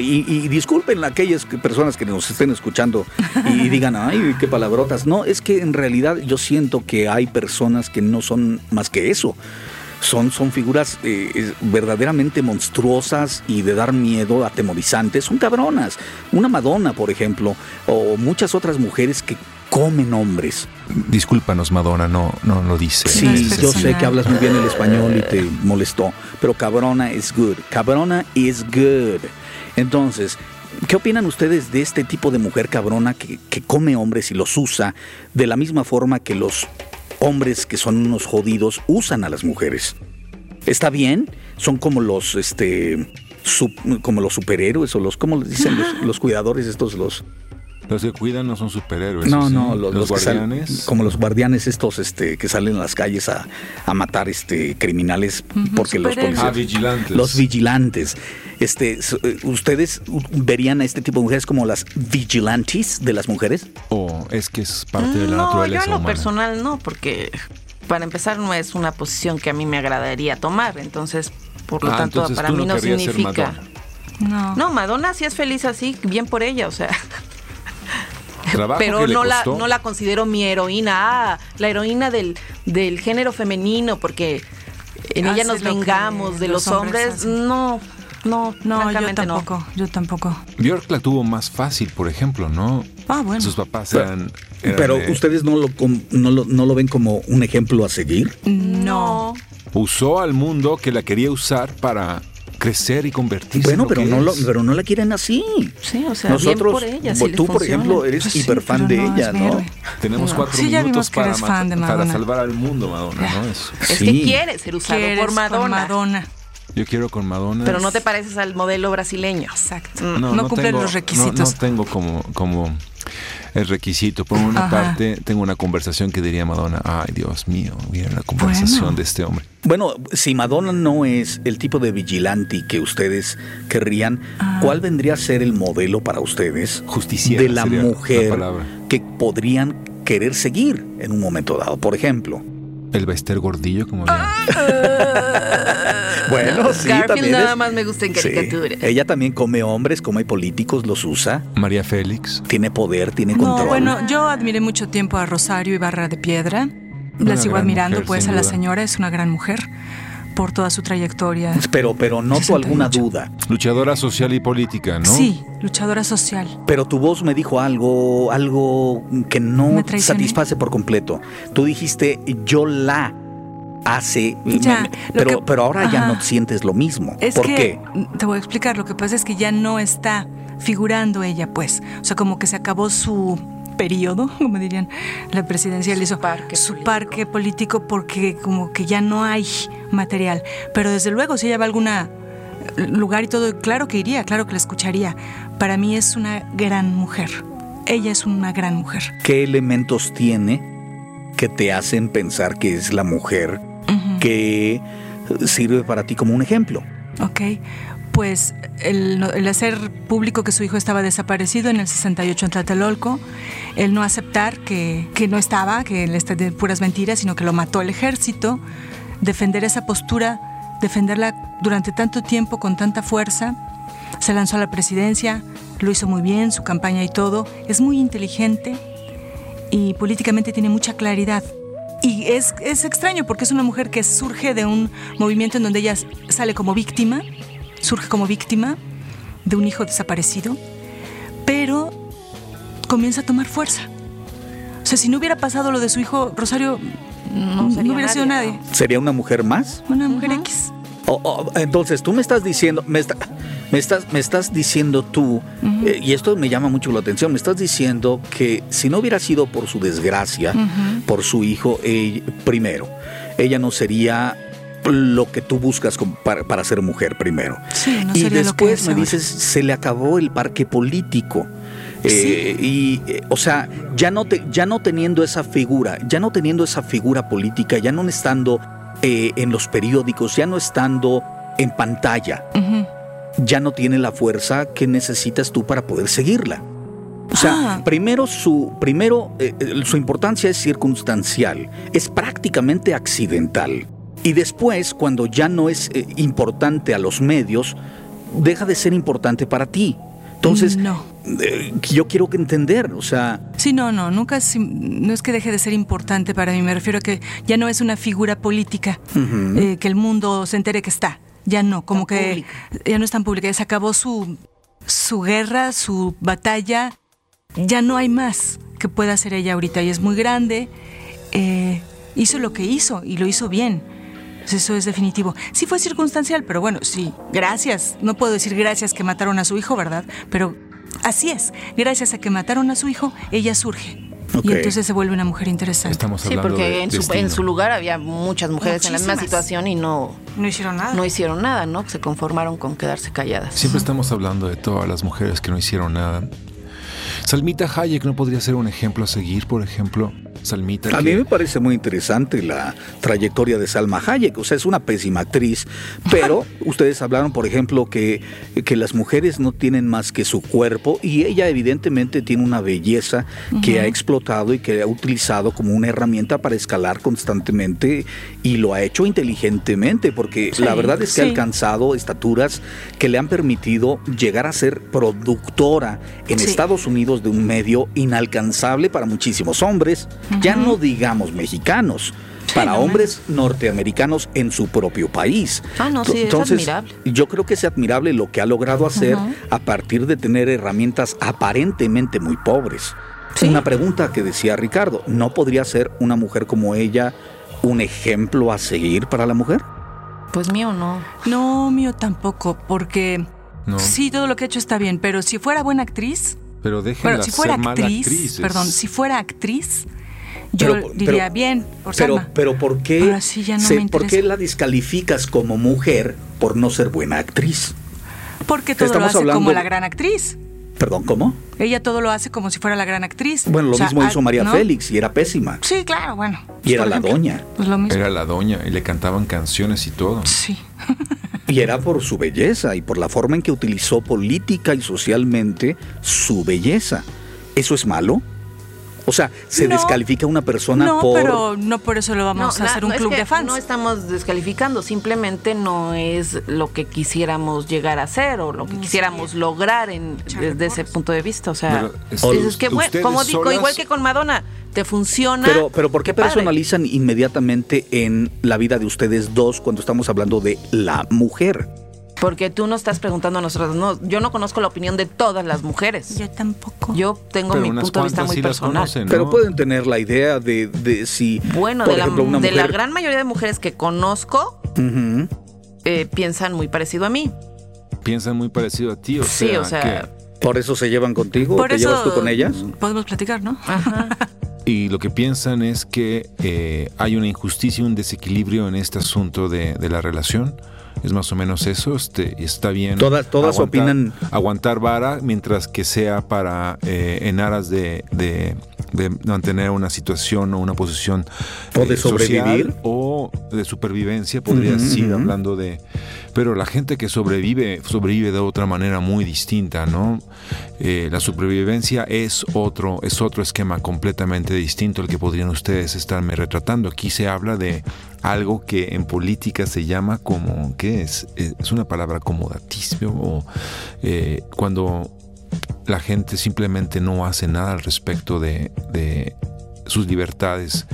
Y, y disculpen a aquellas que- personas que nos estén escuchando y digan, ay, qué palabrotas. No, es que en realidad yo siento que hay personas que no son más que eso. Son, son figuras eh, eh, verdaderamente monstruosas y de dar miedo, atemorizantes. Son cabronas. Una Madonna, por ejemplo, o muchas otras mujeres que comen hombres. Discúlpanos, Madonna, no, no lo dice. Sí, No yo sé que hablas muy bien el español y te molestó, pero cabrona is good. Cabrona is good. Entonces, ¿qué opinan ustedes de este tipo de mujer cabrona que, que come hombres y los usa de la misma forma que los hombres que son unos jodidos usan a las mujeres? ¿Está bien? Son como los, este, como los superhéroes o los, ¿cómo les dicen? Los, los cuidadores estos, los... Los que cuidan no son superhéroes. No, ¿sí? no, los, guardianes. como los guardianes estos este, que salen a las calles a, a matar este, criminales porque los superhéroes. Ah, policías... vigilantes. Los vigilantes. Este, eh, ¿Ustedes verían a este tipo de mujeres como las vigilantes de las mujeres? O es que es parte de la no, yo naturaleza en lo humana. personal no, porque para empezar no es una posición que a mí me agradaría tomar, entonces por lo Ah, tanto para mí no no significa. Madonna. No. No, Madonna sí es feliz así, bien por ella, o sea. Trabajo Pero que le no la, no la considero mi heroína, ah, la heroína del, del género femenino, porque en ella Hace nos lo vengamos de los, los hombres. No, no, No, yo francamente no. tampoco, yo tampoco. Björk la tuvo más fácil, por ejemplo, ¿no? Ah, bueno. Sus papás Pero- eran. eran Pero de- ustedes no lo, com- no, lo, no lo ven como un ejemplo a seguir. No. Usó al mundo que la quería usar para crecer y convertirse. en Bueno, lo pero que no, lo, pero no la quieren así. Sí, o sea, Nosotros, bien por ella. pues, si tú por ejemplo eres Pues sí, hiperfan de no ella, ¿no? Tenemos No. cuatro Sí, minutos para, fan de para Madonna. salvar al mundo, Madonna, ¿no? Es- Es Sí. que quiere ser usado ¿Quieres por Madonna, Madonna. yo quiero con Madonna. pero no te pareces al modelo brasileño. Exacto. No, cumplen tengo- los requisitos. No, no tengo como, como el requisito. Por una Ajá. parte, tengo una conversación que diría Madonna, ay Dios mío, mira la conversación Bueno. de este hombre. Bueno, si Madonna no es el tipo de vigilante que ustedes querrían, ¿cuál vendría a ser el modelo para ustedes Justiciera de la mujer que podrían querer seguir en un momento dado? Por ejemplo. El Bester Gordillo, como. Bueno, sí, Garfield también nada es- más me gusta en Sí. caricaturas. Ella también come hombres, come políticos, los usa, María Félix. tiene poder, tiene No, control. bueno, yo admiré mucho tiempo a Rosario Ibarra de Piedra. Una La sigo admirando, mujer, pues a la duda. señora es una gran mujer. por toda su trayectoria. Pero, pero noto alguna 68. duda. Luchadora social y política, ¿no? Sí, luchadora social. Pero tu voz me dijo algo, algo que no satisface por completo. Tú dijiste, yo la hace, Ya, me- pero, que- pero ahora ya no sientes lo mismo. Es ¿Por que, qué? te voy a explicar, lo que pasa es que ya no está figurando ella, pues. O sea, como que se acabó su periodo, como dirían la presidencial, Su hizo parque su político. parque político porque como que ya no hay material. Pero desde luego, si ella va a algún lugar y todo, claro que iría, claro que la escucharía. Para mí es una gran mujer. Ella es una gran mujer. ¿Qué elementos tiene que te hacen pensar que es la mujer que sirve para ti como un ejemplo? Ok, pues el, el hacer público que su hijo estaba desaparecido en el 68 en Tlatelolco, el no aceptar que, que no estaba, que él está de puras mentiras, sino que lo mató el ejército, defender esa postura, defenderla durante tanto tiempo con tanta fuerza, se lanzó a la presidencia, lo hizo muy bien, su campaña y todo, es muy inteligente y políticamente tiene mucha claridad. Y es, es extraño porque es una mujer que surge de un movimiento en donde ella sale como víctima, surge como víctima de un hijo desaparecido, pero comienza a tomar fuerza. O sea, si no hubiera pasado lo de su hijo, Rosario No hubiera sido nadie. ¿Sería una mujer más? Una mujer X. Entonces, tú me estás diciendo, me, está- me estás, me estás diciendo tú, eh, y esto me llama mucho la atención, me estás diciendo que si no hubiera sido por su desgracia, por su hijo, eh, primero, ella no sería lo que tú buscas como para, para ser mujer primero. Sí, no y después es me dices, se le acabó el parque político. Eh, Y, eh, o sea, ya no, te, ya no teniendo esa figura, ya no teniendo esa figura política, ya no estando eh, en los periódicos, ya no estando en pantalla, Ujú. Ya no tiene la fuerza que necesitas tú para poder seguirla. O sea, Ah. primero, su, primero eh, eh, su importancia es circunstancial, es prácticamente accidental. Y después, cuando ya no es eh, importante a los medios, deja de ser importante para ti. Entonces, No. eh, yo quiero que entender, o sea, Sí, no, no, nunca, es- no es que deje de ser importante para mí, me refiero a que ya no es una figura política, que el mundo se entere que está, ya no, como Tan que pública. ya no es tan pública, ya se acabó su, su guerra, su batalla, ya no hay más que pueda hacer ella ahorita y es muy grande, eh, hizo lo que hizo y lo hizo bien. Pues Eso es definitivo. Sí fue circunstancial, pero bueno, sí, gracias. No puedo decir gracias que mataron a su hijo, ¿verdad? Pero así es. Gracias a que mataron a su hijo, ella surge. Y entonces se vuelve una mujer interesante. Estamos Sí, hablando porque de en su, en su lugar había muchas mujeres en la misma situación y no, No hicieron nada. no hicieron nada, ¿no? Se conformaron con quedarse calladas. Siempre estamos hablando de todas las mujeres que no hicieron nada. Salmita Hayek no podría ser un ejemplo a seguir, por ejemplo. Salmita. A que- mí me parece muy interesante la trayectoria de Salma Hayek. O sea, es una pésima actriz, pero ustedes hablaron, por ejemplo, que, que las mujeres no tienen más que su cuerpo y ella evidentemente tiene una belleza que ha explotado y que ha utilizado como una herramienta para escalar constantemente y lo ha hecho inteligentemente, porque la verdad es que ha alcanzado estaturas que le han permitido llegar a ser productora en Sí. Estados Unidos de un medio inalcanzable para muchísimos hombres, ya no digamos mexicanos. Para no, hombres norteamericanos en su propio país. Ah, no, sí, es admirable. Yo creo que es admirable lo que ha logrado hacer a partir de tener herramientas aparentemente muy pobres. Sí. Una pregunta que decía Ricardo, ¿no podría ser una mujer como ella un ejemplo a seguir para la mujer? Pues mío no. No, mío tampoco, porque No. sí, todo lo que ha hecho está bien, pero si fuera buena actriz, Pero déjenla bueno, si fuera ser mala actriz, perdón, si fuera actriz, yo Pero- diría pero- bien, por Pero, Salma. pero ¿por qué, Ahora sí ya no se- me ¿por qué la descalificas como mujer por no ser buena actriz? Porque todo lo hace hablando como la gran actriz. Perdón, ¿cómo? Ella todo lo hace como si fuera la gran actriz. Bueno, lo O sea, mismo ah, hizo María ¿no? Félix y era pésima. Sí, claro, bueno. Y era por la ejemplo. doña. Pues lo mismo. Era la doña y le cantaban canciones y todo. Sí. Y era por su belleza y por la forma en que utilizó política y socialmente su belleza. ¿Eso es malo? O sea, se No. descalifica a una persona no, por... pero no por eso lo vamos No, a hacer un no, es club que de fans. No estamos descalificando, simplemente no es lo que quisiéramos llegar a ser o lo que quisiéramos lograr en, desde ese punto de vista. O sea, Pero, es- dices que bueno, como digo, solas- igual que con Madonna, te funciona. Pero, pero ¿por qué personalizan inmediatamente en la vida de ustedes dos cuando estamos hablando de la mujer? Porque tú no estás preguntando a nosotros. No, yo no conozco la opinión de todas las mujeres. Yo tampoco. Yo tengo Pero mi punto de vista muy sí personal. conocen, Pero pueden tener la idea de, de si, Bueno, por de, ejemplo, la, una de la mujer- gran mayoría de mujeres que conozco, eh, piensan muy parecido a mí. Piensan muy parecido a ti, o Sí, sea, o sea, ¿Por eso se llevan contigo? ¿O Por ¿Te eso llevas tú con ellas? Podemos platicar, ¿no? Ajá. y lo que piensan es que eh, hay una injusticia, un desequilibrio en este asunto de, de la relación. Es más o menos eso, este, está bien. Todas- todas opinan- Aguantar vara mientras que sea para, eh, en aras de, de- de mantener una situación o una posición O de eh, social sobrevivir. o de supervivencia, podría ujú. hablando de... Pero la gente que sobrevive, sobrevive de otra manera muy distinta, ¿no? Eh, la supervivencia es otro, es otro esquema completamente distinto al que podrían ustedes estarme retratando. Aquí se habla de algo que en política se llama como, ¿qué es? Eh, Es una palabra acomodatismo o eh, cuando la gente simplemente no hace nada al respecto de, de sus libertades.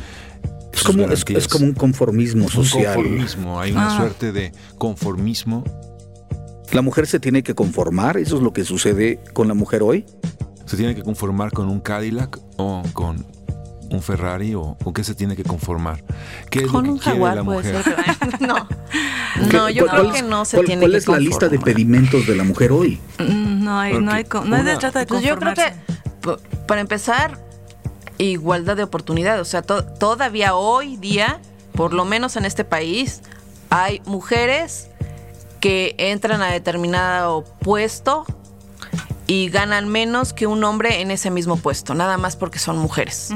Es sus como, es, como un conformismo Un social. conformismo, hay una Ah. suerte de conformismo. La mujer se tiene que conformar, eso es lo que sucede con la mujer hoy. ¿Se tiene que conformar con un Cadillac o con un Ferrari o, o qué se tiene que conformar? ¿Qué es Con lo un quiere jaguar la puede mujer? ser. No, ¿Qué- no, yo creo que no se cuál- tiene ¿Cuál que es la lista de pedimentos de la mujer hoy? Mm, No hay, no hay, no hay de trata de Pues yo creo que, conformarse. para empezar, igualdad de oportunidades. O sea, to- todavía hoy día, por lo menos en este país, hay mujeres que entran a determinado puesto y ganan menos que un hombre en ese mismo puesto, nada más porque son mujeres.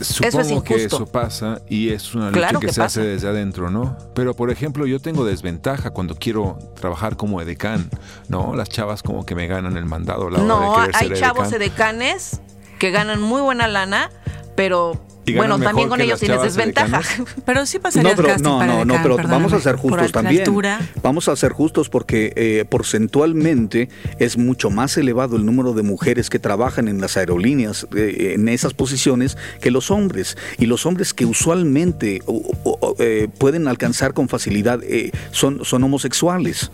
Supongo es que eso pasa y es una lucha Claro que, que se hace desde adentro, ¿no? Pero por ejemplo, yo tengo desventaja cuando quiero trabajar como edecán, ¿no? Las chavas como que me ganan el mandado la hora No, de querer hay ser chavos edecán. edecanes que ganan muy buena lana, pero bueno, también con ellos las tienes desventaja. Pero sí No, pasarías pero, casting no, para no, no, pero vamos a ser justos la también. altura. Vamos a ser justos porque eh, porcentualmente es mucho más elevado el número de mujeres que trabajan en las aerolíneas eh, en esas posiciones que los hombres. Y los hombres que usualmente o- o- eh, pueden alcanzar con facilidad eh, son, son homosexuales.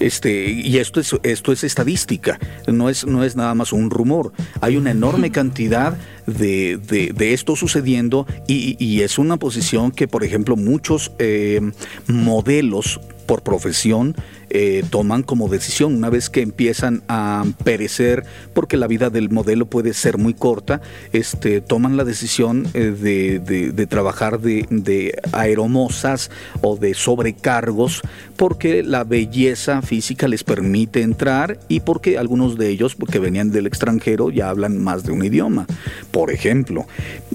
Este, y esto es, esto es estadística, no es, no es nada más un rumor. Hay una enorme cantidad de, de- de esto sucediendo y, y es una posición que, por ejemplo, muchos eh, modelos por profesión eh, toman como decisión una vez que empiezan a perecer porque la vida del modelo puede ser muy corta este toman la decisión eh, de, de- trabajar de, aeromosas o de sobrecargos porque la belleza física les permite entrar y porque algunos de ellos porque venían del extranjero ya hablan más de un idioma. Por ejemplo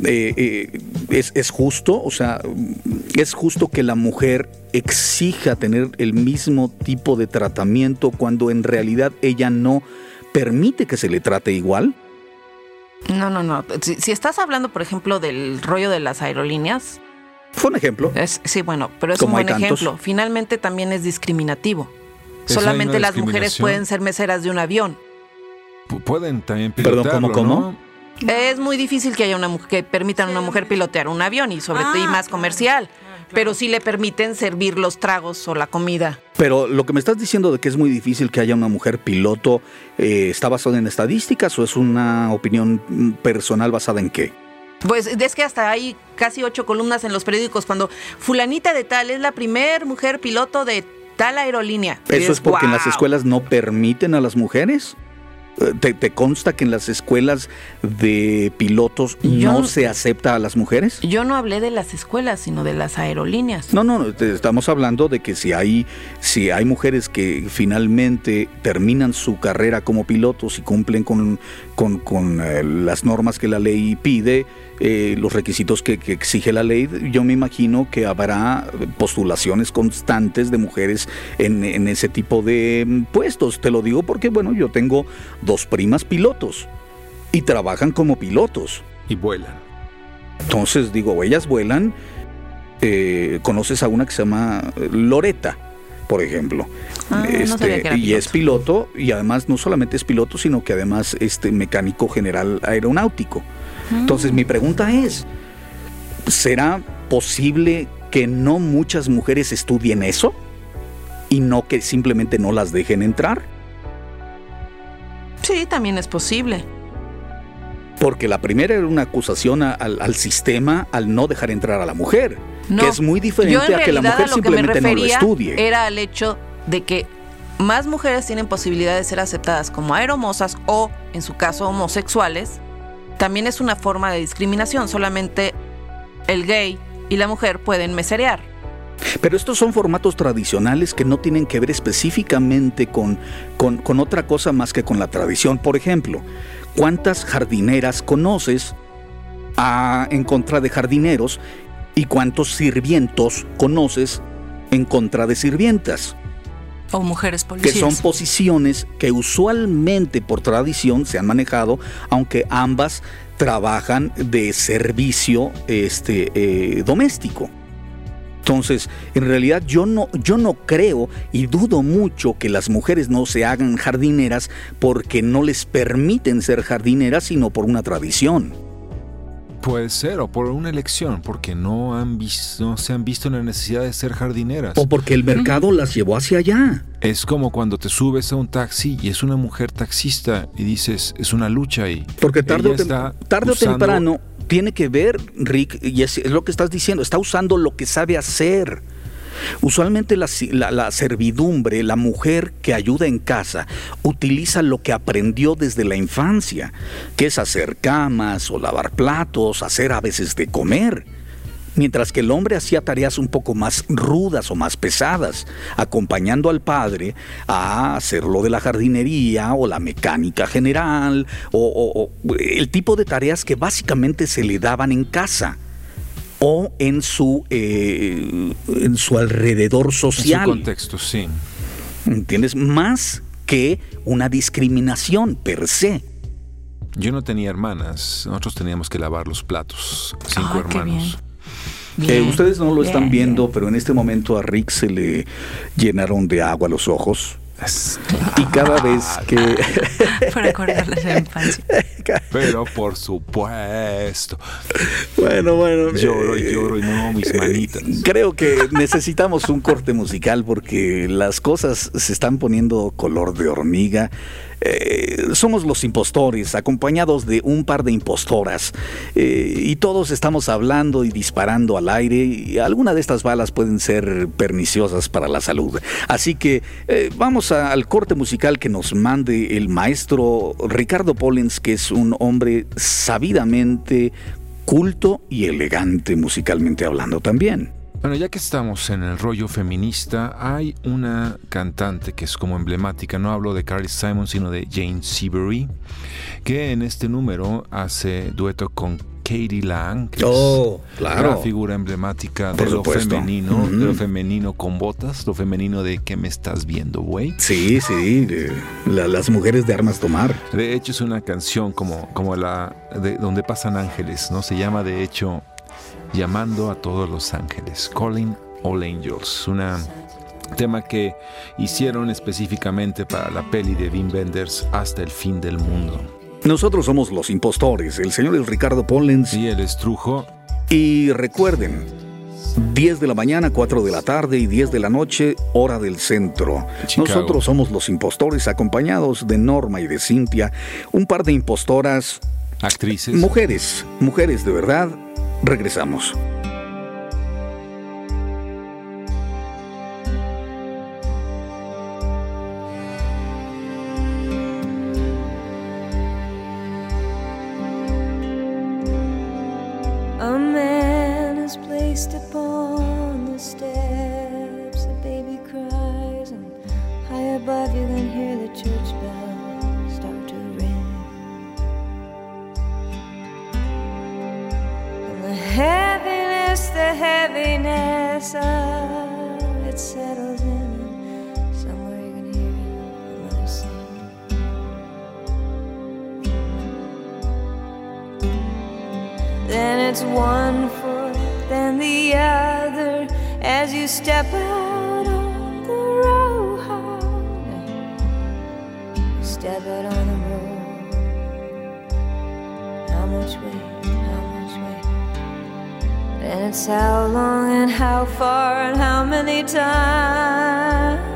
eh, es, es justo o sea es justo que la mujer exija tener el mismo tipo de tratamiento cuando en realidad ella no permite que se le trate igual? No, no, no. Si, si estás hablando, por ejemplo, del rollo de las aerolíneas, Fue un ejemplo. es, sí, bueno, pero es un buen ejemplo. Finalmente también es discriminativo. Solamente las mujeres pueden ser meseras de un avión. Pu- Pueden también Perdón, ¿cómo, cómo? ¿no? Es muy difícil que haya una mujer que permitan a una mujer pilotear un avión y sobre todo y Ah, más claro. Pero sí le permiten servir los tragos o la comida. Pero lo que me estás diciendo de que es muy difícil que haya una mujer piloto, eh, ¿está basado en estadísticas o es una opinión personal basada en qué? Pues es que hasta hay casi ocho columnas en los periódicos cuando fulanita de tal es la primer mujer piloto de tal aerolínea. ¿Eso es porque en las escuelas no permiten a las mujeres? ¿Te, te consta que en las escuelas de pilotos Yo no se acepta a las mujeres? Yo no hablé de las escuelas, sino de las aerolíneas. No, no, estamos hablando de que si hay, si hay mujeres que finalmente terminan su carrera como pilotos y cumplen con, con- con, eh, las normas que la ley pide, eh, los requisitos que, que exige la ley, yo me imagino que habrá postulaciones constantes de mujeres en, en ese tipo de mm, puestos. Te lo digo porque, bueno, yo tengo dos primas pilotos y trabajan como pilotos. Y vuelan. Entonces digo, ellas vuelan. eh, conoces a una que se llama eh, Loreta. por ejemplo. Ah, no sabía que era y es piloto, y además no solamente es piloto, sino que además este mecánico general aeronáutico. Entonces mi pregunta es, ¿será posible que no muchas mujeres estudien eso? Y no que simplemente no las dejen entrar. Sí, también es posible. Porque la primera era una acusación a- al, al sistema al no dejar entrar a la mujer, No, que es muy diferente en a que la mujer a lo que me simplemente no lo estudie. Era al hecho de que más mujeres tienen posibilidad de ser aceptadas como aeromosas o, en su caso, homosexuales. También es una forma de discriminación. Solamente el gay y la mujer pueden meserear. Pero estos son formatos tradicionales que no tienen que ver específicamente con, con, con otra cosa más que con la tradición. Por ejemplo, ¿cuántas jardineras conoces a- en contra de jardineros y cuántos sirvientos conoces en contra de sirvientas? O mujeres que policías. son posiciones que usualmente por tradición se han manejado, aunque ambas trabajan de servicio este, eh, doméstico. Entonces, en realidad yo no, yo no creo y dudo mucho que las mujeres no se hagan jardineras porque no les permiten ser jardineras, sino por una tradición. Puede ser, o por una elección, porque no, han visto, no se han visto en la necesidad de ser jardineras. O porque el mercado las llevó hacia allá. Es como cuando te subes a un taxi y es una mujer taxista y dices, es una lucha ahí. Porque tarde, o, tem- temprano tiene que ver, Rick, y es, es lo que estás diciendo, está usando lo que sabe hacer. Usualmente la, servidumbre, la mujer que ayuda en casa, utiliza lo que aprendió desde la infancia, que es hacer camas o lavar platos, hacer a veces de comer. Mientras que el hombre hacía tareas un poco más rudas o más pesadas, acompañando al padre a hacer lo de la jardinería o la mecánica general o el tipo de tareas que básicamente se le daban en casa o en su, eh, en su alrededor En su social. contexto, sí. ¿Entiendes? Más que una discriminación per se. Yo no tenía hermanas, nosotros teníamos que lavar los platos, cinco Ah, hermanos. Eh, ustedes no lo Bien, están viendo, bien. pero en este momento a Rick se le llenaron de agua los ojos. Es- Y cada vez que... Para acordarles de la infancia. Pero por supuesto, bueno, bueno. lloro y eh, lloro y muevo mis manitas. Creo que necesitamos un corte musical porque las cosas se están poniendo color de hormiga. Eh, somos los impostores, acompañados de un par de impostoras, eh, y todos estamos hablando y disparando al aire, y alguna de estas balas pueden ser perniciosas para la salud. Así que eh, vamos al corte musical que nos mande el maestro Ricardo Pollens, que es un hombre sabidamente culto y elegante musicalmente hablando también. Bueno, ya que estamos en el rollo feminista, hay una cantante que es como emblemática, no hablo de Carly Simon, sino de Jane Seabury, que en este número hace dueto con Katie Lang, que Oh, es claro. la figura emblemática Por de lo femenino, de lo femenino con botas, lo femenino de ¿qué me estás viendo, güey? Sí, sí, la- las mujeres de armas tomar. De hecho es una canción como, como la de donde pasan ángeles, ¿no? Se llama de hecho Llamando a todos los ángeles, Calling All Angels, una tema que hicieron específicamente para la peli de Wim Wenders Hasta el fin del mundo. Nosotros somos los impostores, el señor es Ricardo Pollens. Sí, el estrujo Y recuerden, 10 de la mañana, 4 de la tarde y 10 de la noche, hora del centro. Chicago. Nosotros somos los impostores acompañados de Norma y de Cintia, un par de impostoras, actrices. mujeres, mujeres de verdad. Regresamos. the heaviness of it settles in. Somewhere you can hear your sing. Then it's one foot, then the other, as you step out on the road. Step out on the road. How much weight? It's how long and how far and how many times.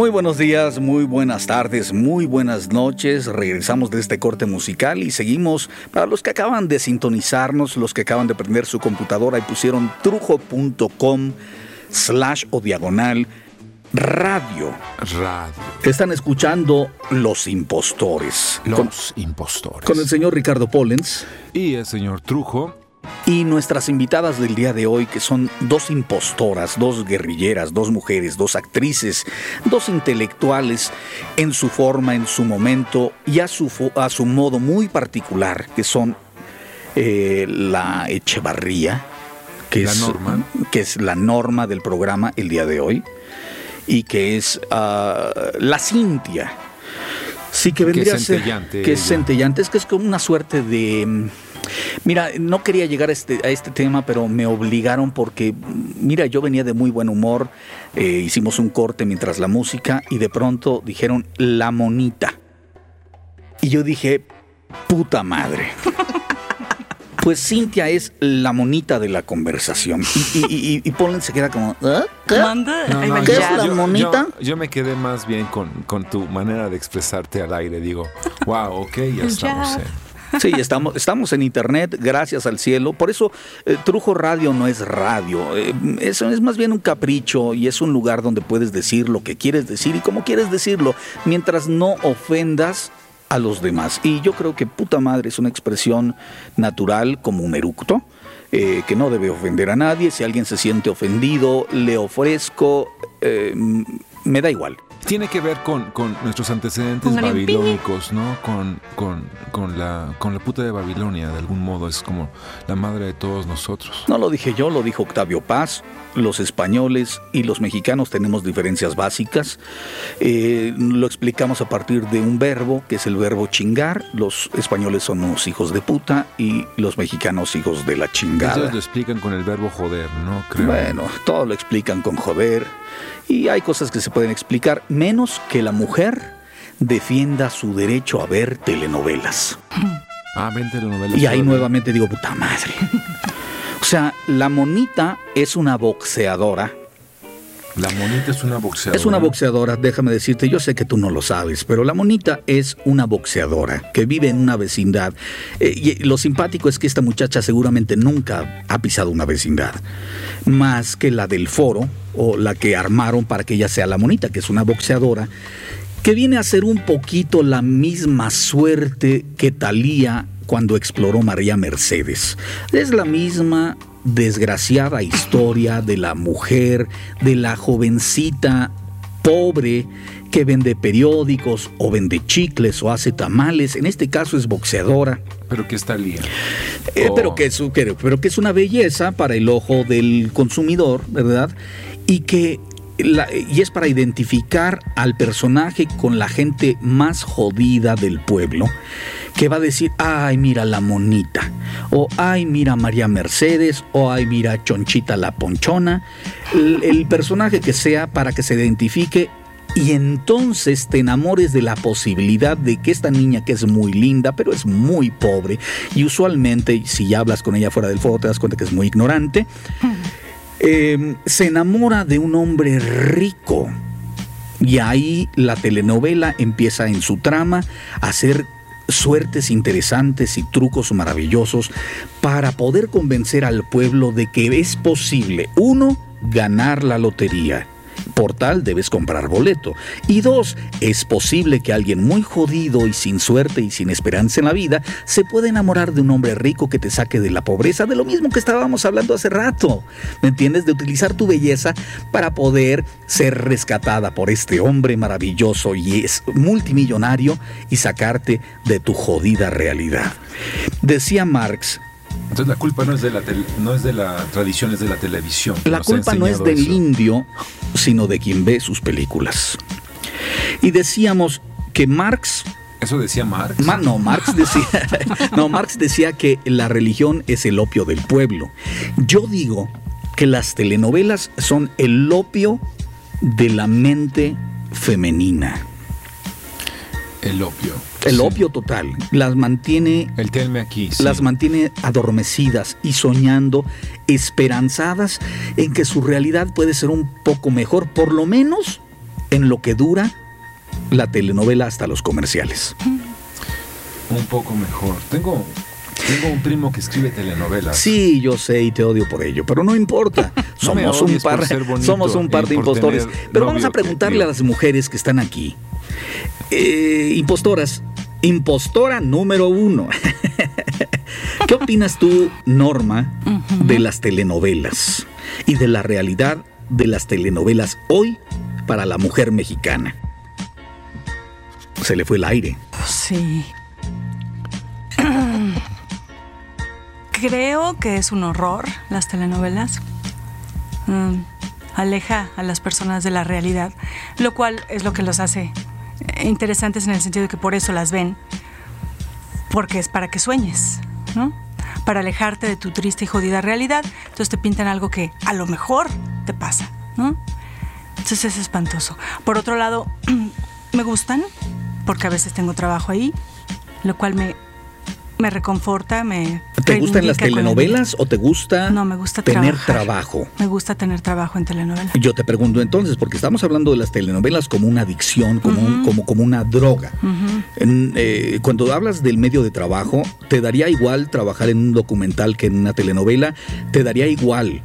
Muy buenos días, muy buenas tardes, muy buenas noches. Regresamos de este corte musical y seguimos para los que acaban de sintonizarnos, los que acaban de prender su computadora y pusieron trujo.com slash o diagonal radio. Radio. Están escuchando Los Impostores con, Los impostores. con el señor Ricardo Pollens Y el señor Trujo. Y nuestras invitadas del día de hoy que son dos impostoras, dos guerrilleras, dos mujeres, dos actrices, dos intelectuales en su forma, en su momento y a su, a su modo muy particular que son eh, la Echevarría, que La es, Norma. que es la norma del programa el día de hoy y que es ah, la Cintia. Sí, que Que es vendría a ser. Que es ella. centellante, es que es como una suerte de. Mira, no quería llegar a este, a este tema, pero me obligaron porque, mira, yo venía de muy buen humor, eh, hicimos un corte mientras la música y de pronto dijeron la monita. Y yo dije, puta madre. Pues Cintia es la monita de la conversación. Y, y, y, y Polen se queda como, ¿ah? ¿Qué? Manda. No, no, ¿Qué es la yo, monita? yo- yo me quedé más bien con, con tu manera de expresarte al aire. Digo, wow, ok, ya estamos. Sí, estamos, estamos en internet, gracias al cielo. Por eso eh, Trujo Radio no es radio. eh, eso es más bien un capricho y es un lugar donde puedes decir lo que quieres decir y cómo quieres decirlo, mientras no ofendas a los demás. Y yo creo que puta madre es una expresión natural como un eructo. eh, que no debe ofender a nadie. Si alguien se siente ofendido, le ofrezco, me da igual. Tiene que ver con, con nuestros antecedentes pi. babilónicos, ¿no? Con, con, con, la, con la puta de Babilonia, de algún modo. Es como la madre de todos nosotros. No lo dije yo, lo dijo Octavio Paz. Los españoles y los mexicanos tenemos diferencias básicas. Eh, lo explicamos a partir de un verbo, que es el verbo chingar. Los españoles son unos hijos de puta y los mexicanos hijos de la Ellos chingada. lo explican con el verbo joder, ¿no? Creo. Bueno, todo lo explican con joder. Y hay cosas que se pueden explicar, menos que la mujer defienda su derecho a ver telenovelas. Ah, ven telenovelas. Y ahí nuevamente digo, puta madre. O sea, la monita es una boxeadora. La monita es una boxeadora. Es una boxeadora, déjame decirte, yo sé que tú no lo sabes, pero la monita es una boxeadora que vive en una vecindad. Eh, y lo simpático es que esta muchacha seguramente nunca ha pisado una vecindad, más que la del foro o la que armaron para que ella sea la monita, que es una boxeadora, que viene a ser un poquito la misma suerte que Talía cuando exploró María Mercedes. Es la misma desgraciada historia de la mujer, de la jovencita pobre que vende periódicos o vende chicles o hace tamales, en este caso es boxeadora, Pero que está lía. eh, Oh. pero, que es, pero, pero que es una belleza para el ojo del consumidor, ¿verdad? Y que la- y es para identificar al personaje con la gente más jodida del pueblo, que va a decir, ay, mira la monita, o ay, mira María Mercedes, o ay, mira Chonchita la Ponchona, el, personaje que sea para que se identifique y entonces te enamores de la posibilidad de que esta niña que es muy linda, pero es muy pobre, y usualmente si ya hablas con ella fuera del foro te das cuenta que es muy ignorante, eh, se enamora de un hombre rico. Y ahí la telenovela empieza en su trama a hacer suertes interesantes y trucos maravillosos para poder convencer al pueblo de que es posible, uno, ganar la lotería. Por tal debes comprar boleto. Y dos, es posible que alguien muy jodido y sin suerte y sin esperanza en la vida se pueda enamorar de un hombre rico que te saque de la pobreza, de lo mismo que estábamos hablando hace rato. ¿Me entiendes? De utilizar tu belleza para poder ser rescatada por este hombre maravilloso y es multimillonario y sacarte de tu jodida realidad. Decía Marx, Entonces la culpa no es de la no es de la tradición, es de la televisión. La culpa no es del eso. indio, sino de quien ve sus películas. Y decíamos que Marx, Eso decía Marx. Ma- no, Marx decía, no, Marx decía que la religión es el opio del pueblo. Yo digo que las telenovelas son el opio de la mente femenina. el opio. El Sí. opio total. Las mantiene El tenme aquí. sí. las mantiene adormecidas y soñando, esperanzadas en que su realidad puede ser un poco mejor, por lo menos en lo que dura la telenovela hasta los comerciales. Un poco mejor. Tengo, tengo un primo que escribe telenovelas. Sí, yo sé y te odio por ello, pero no importa. No Somos un par, bonito somos un par de impostores. Pero vamos a preguntarle que- a las mujeres que están aquí. Eh, impostoras, impostora número uno. ¿Qué opinas tú, Norma, de las telenovelas y de la realidad de las telenovelas hoy para la mujer mexicana? Se le fue el aire. Sí. Creo que es un horror las telenovelas. Mm, aleja a las personas de la realidad, lo cual es lo que los hace interesantes en el sentido de que por eso las ven, porque es para que sueñes, ¿no? Para alejarte de tu triste y jodida realidad. Entonces te pintan algo que a lo mejor te pasa, ¿no? Entonces es espantoso. Por otro lado, me gustan, porque a veces tengo trabajo ahí, lo cual me, me reconforta, me... ¿Te gustan las el- telenovelas o te gusta No, me gusta tener trabajar. trabajo? Me gusta tener trabajo en telenovela. Yo te pregunto entonces, porque estamos hablando de las telenovelas como una adicción, como, un- como, como una droga. En, eh, cuando hablas del medio de trabajo, ¿te daría igual trabajar en un documental que en una telenovela? ¿Te daría igual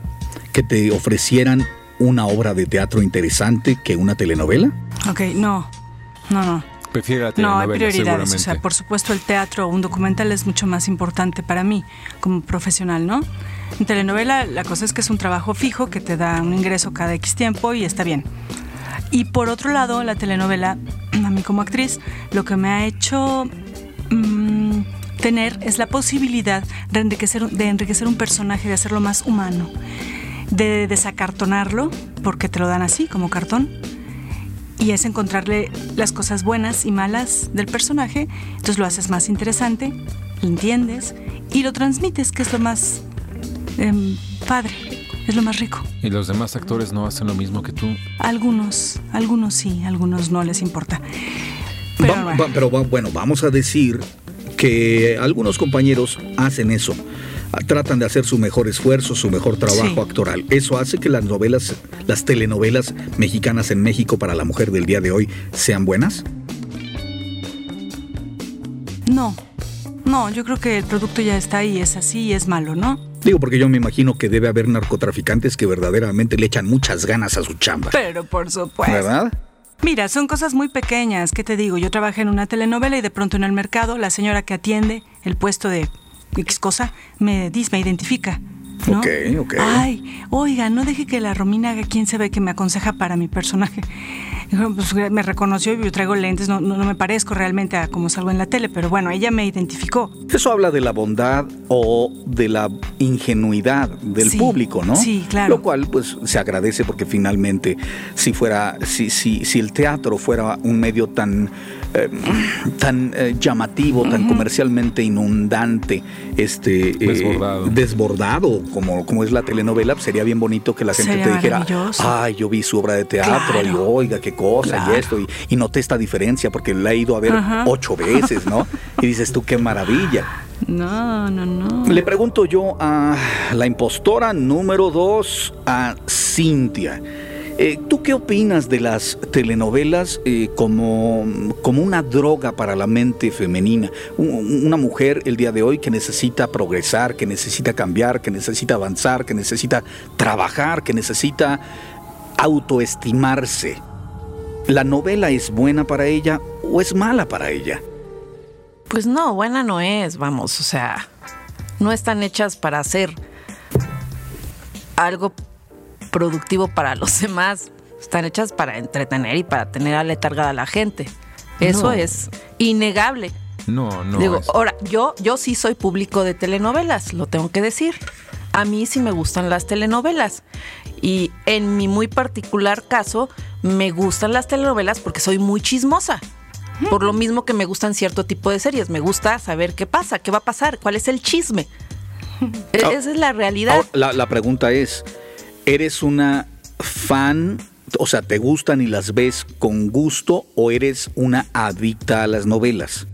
que te ofrecieran una obra de teatro interesante que una telenovela? Ok, no, no, no. Prefiere la No, hay prioridades. O sea, por supuesto, el teatro o un documental es mucho más importante para mí como profesional, ¿no? En telenovela la cosa es que es un trabajo fijo que te da un ingreso cada X tiempo y está bien. Y por otro lado, la telenovela, a mí como actriz, lo que me ha hecho mm, tener es la posibilidad de enriquecer, de enriquecer un personaje, de hacerlo más humano, de desacartonarlo, porque te lo dan así, como cartón, y es encontrarle las cosas buenas y malas del personaje, entonces lo haces más interesante, lo entiendes y lo transmites, que es lo más em, padre, es lo más rico. ¿Y los demás actores no hacen lo mismo que tú? Algunos, algunos sí, algunos no les importa. Pero, Va- bueno. va- pero va- bueno, vamos a decir que algunos compañeros hacen eso. Tratan de hacer su mejor esfuerzo, su mejor trabajo Sí. actoral. Eso hace que las novelas, las telenovelas mexicanas en México para la mujer del día de hoy sean buenas. No, no, yo creo que el producto ya está ahí, es así y es malo, ¿no? Digo, porque yo me imagino que debe haber narcotraficantes que verdaderamente le echan muchas ganas a su chamba. Pero por supuesto. ¿Verdad? Mira, son cosas muy pequeñas. ¿Qué te digo? Yo trabajé en una telenovela y de pronto en el mercado la señora que atiende el puesto de X cosa me dice, me identifica. ¿no? Ok, ok. Ay, oiga, no deje que la Romina haga quien se ve que me aconseja para mi personaje. Pues, me reconoció y yo traigo lentes, no, no, no me parezco realmente a como salgo en la tele, pero bueno, ella me identificó. Eso habla de la bondad o de la ingenuidad del Sí, público, ¿no? sí, claro. Lo cual, pues, se agradece porque finalmente, si fuera, si, si, si el teatro fuera un medio tan, eh, tan eh, llamativo, tan comercialmente inundante, este, eh, Desbordado. desbordado, como, como es la telenovela, pues, sería bien bonito que la gente Sería te dijera, ay, yo vi su obra de teatro y Claro. oiga, qué cosa Claro. y esto, y, y noté esta diferencia porque la he ido a ver Ajá. ocho veces, ¿no? Y dices tú, qué maravilla. No, no, no. Le pregunto yo a la impostora número dos, a Cintia. Eh, ¿Tú qué opinas de las telenovelas eh, como, como una droga para la mente femenina? Un- Una mujer el día de hoy que necesita progresar, que necesita cambiar, que necesita avanzar, que necesita trabajar, que necesita autoestimarse. ¿La novela es buena para ella o es mala para ella? Pues no, buena no es, vamos, o sea, no están hechas para hacer algo productivo para los demás, están hechas para entretener y para tener aletargada a la gente. Eso No. es innegable. No, no. Digo, es- ahora, yo, yo sí soy público de telenovelas, lo tengo que decir. A mí sí me gustan las telenovelas. Y en mi muy particular caso, me gustan las telenovelas porque soy muy chismosa. Por lo mismo que me gustan cierto tipo de series. Me gusta saber qué pasa, qué va a pasar, cuál es el chisme. E- Ah, Esa es la realidad. Ahora, la, la pregunta es, ¿eres una fan, o sea, te gustan y las ves con gusto o eres una adicta a las novelas?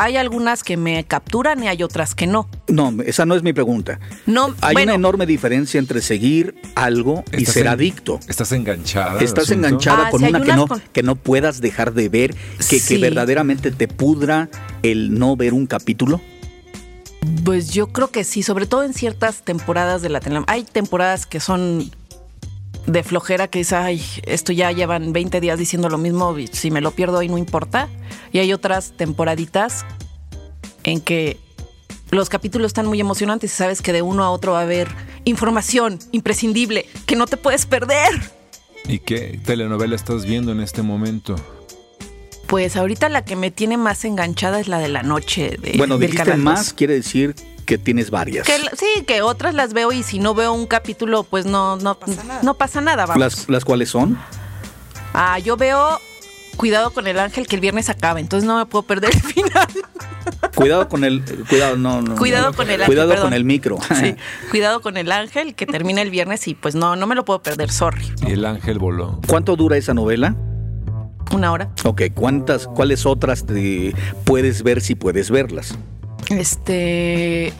Hay algunas que me capturan y hay otras que no. No, esa no es mi pregunta. No, Hay bueno, una enorme diferencia entre seguir algo y ser en- adicto. Estás enganchada. Estás asunto? enganchada Ah, con una que no, con- que no puedas dejar de ver, que, que verdaderamente te pudra el no ver un capítulo. Pues yo creo que sí, sobre todo en ciertas temporadas de la telenovela. Hay temporadas que son de flojera que dices, ay, esto ya llevan 20 días diciendo lo mismo, si me lo pierdo hoy no importa. Y hay otras temporaditas en que los capítulos están muy emocionantes y sabes que de uno a otro va a haber información imprescindible que no te puedes perder. ¿Y qué telenovela estás viendo en este momento? Pues ahorita la que me tiene más enganchada es la de la noche de, bueno, del dijiste Canal más, 2. quiere decir que tienes varias. Que sí, que otras las veo y si no veo un capítulo, pues no, no, no pasa nada. vamos. Las, ¿Las cuales son? Ah, yo veo Cuidado con el ángel que el viernes acaba, entonces no me puedo perder el final. Cuidado con el. Cuidado, no, no. Cuidado no. con el ángel, Cuidado perdón. con el micro. Sí, cuidado con el ángel que termina el viernes y pues no, no me lo puedo perder, sorry. Y el ángel voló. ¿Cuánto dura esa novela? Una hora. Ok, ¿cuántas, cuáles otras te puedes ver si puedes verlas? Este.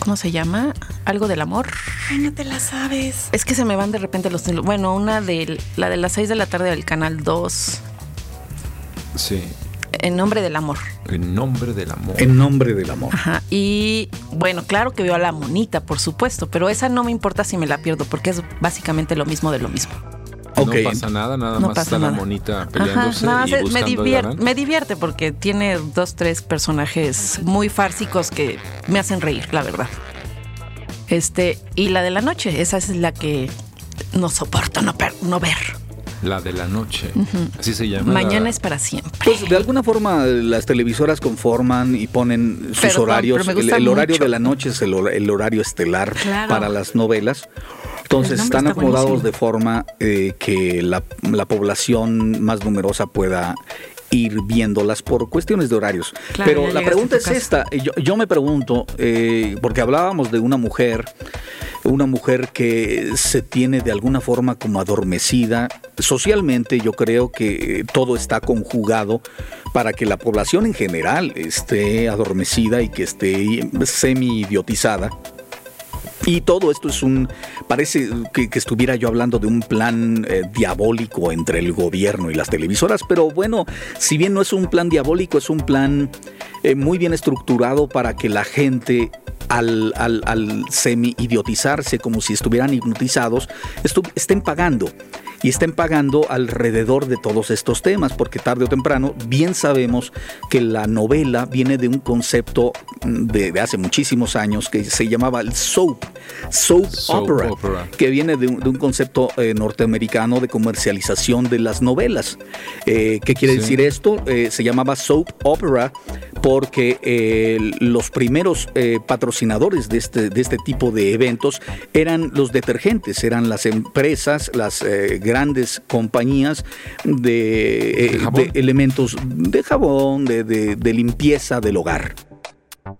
¿Cómo se llama? Algo del amor. Ay, no te la sabes. Es que se me van de repente los. Bueno, una de la de las 6 de la tarde del canal 2. Sí. En nombre del amor. En nombre del amor. En nombre del amor. Ajá. Y bueno, claro que veo a la monita, por supuesto, pero esa no me importa si me la pierdo, porque es básicamente lo mismo de lo mismo. No pasa nada, nada No más pasa está la nada. monita Ajá, peleándose nada más y me, divier- divierte porque tiene dos, tres personajes muy fársicos que me hacen reír, la verdad. Este, y la de la noche, esa es la que no soporto no, per- no ver. La de la noche. Así se llama. Mañana la- es para siempre. Pues de alguna forma las televisoras conforman y ponen sus Perdón, horarios. pero me El, horario mucho. de la noche es el, hor- el horario estelar Claro. para las novelas. Entonces están está acomodados buenísimo. de forma eh, que la, la población más numerosa pueda ir viéndolas por cuestiones de horarios. Claro, Pero la pregunta es esta. Yo, yo me pregunto, eh, porque hablábamos de una mujer, una mujer que se tiene de alguna forma como adormecida. Socialmente yo creo que eh, todo está conjugado para que la población en general esté adormecida y que esté semi-idiotizada. Y todo esto es un, parece que, estuviera yo hablando de un plan eh, diabólico entre el gobierno y las televisoras, pero bueno, si bien no es un plan diabólico, es un plan eh, muy bien estructurado para que la gente al, al, al semi-idiotizarse como si estuvieran hipnotizados, estu- estén pagando. Y estén pagando alrededor de todos estos temas, porque tarde o temprano bien sabemos que la novela viene de un concepto mm, de, de hace muchísimos años que se llamaba el soap, soap, Soap opera, opera. que viene de un, de un concepto eh, norteamericano de comercialización de las novelas. Eh, ¿Qué quiere Sí. decir esto? Eh, se llamaba soap opera porque los primeros patrocinadores de este, de este tipo de eventos eran los detergentes, eran las empresas, las eh, grandes compañías de, eh, ¿De elementos de jabón, de- de limpieza del hogar.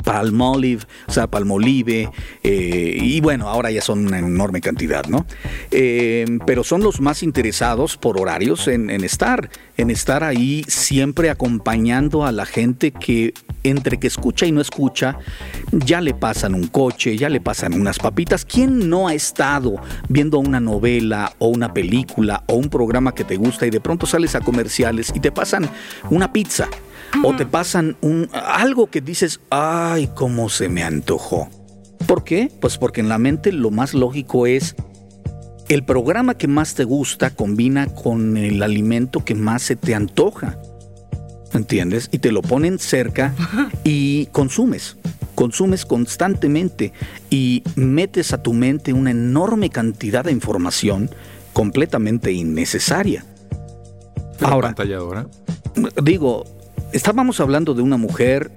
Palmolive, o sea, Palmolive, eh, y bueno, ahora ya son una enorme cantidad, ¿no? Eh, pero son los más interesados por horarios en, en estar, en estar ahí siempre acompañando a la gente que entre que escucha y no escucha, ya le pasan un coche, ya le pasan unas papitas. ¿Quién no ha estado viendo una novela o una película o un programa que te gusta y de pronto sales a comerciales y te pasan una pizza? O te pasan un, algo que dices, ay, cómo se me antojó. ¿Por qué? Pues porque en la mente lo más lógico es el programa que más te gusta combina con el alimento que más se te antoja. ¿Entiendes? Y te lo ponen cerca y consumes. Consumes constantemente y metes a tu mente una enorme cantidad de información completamente innecesaria. Pero Ahora, pantalladora. digo, estábamos hablando de una mujer.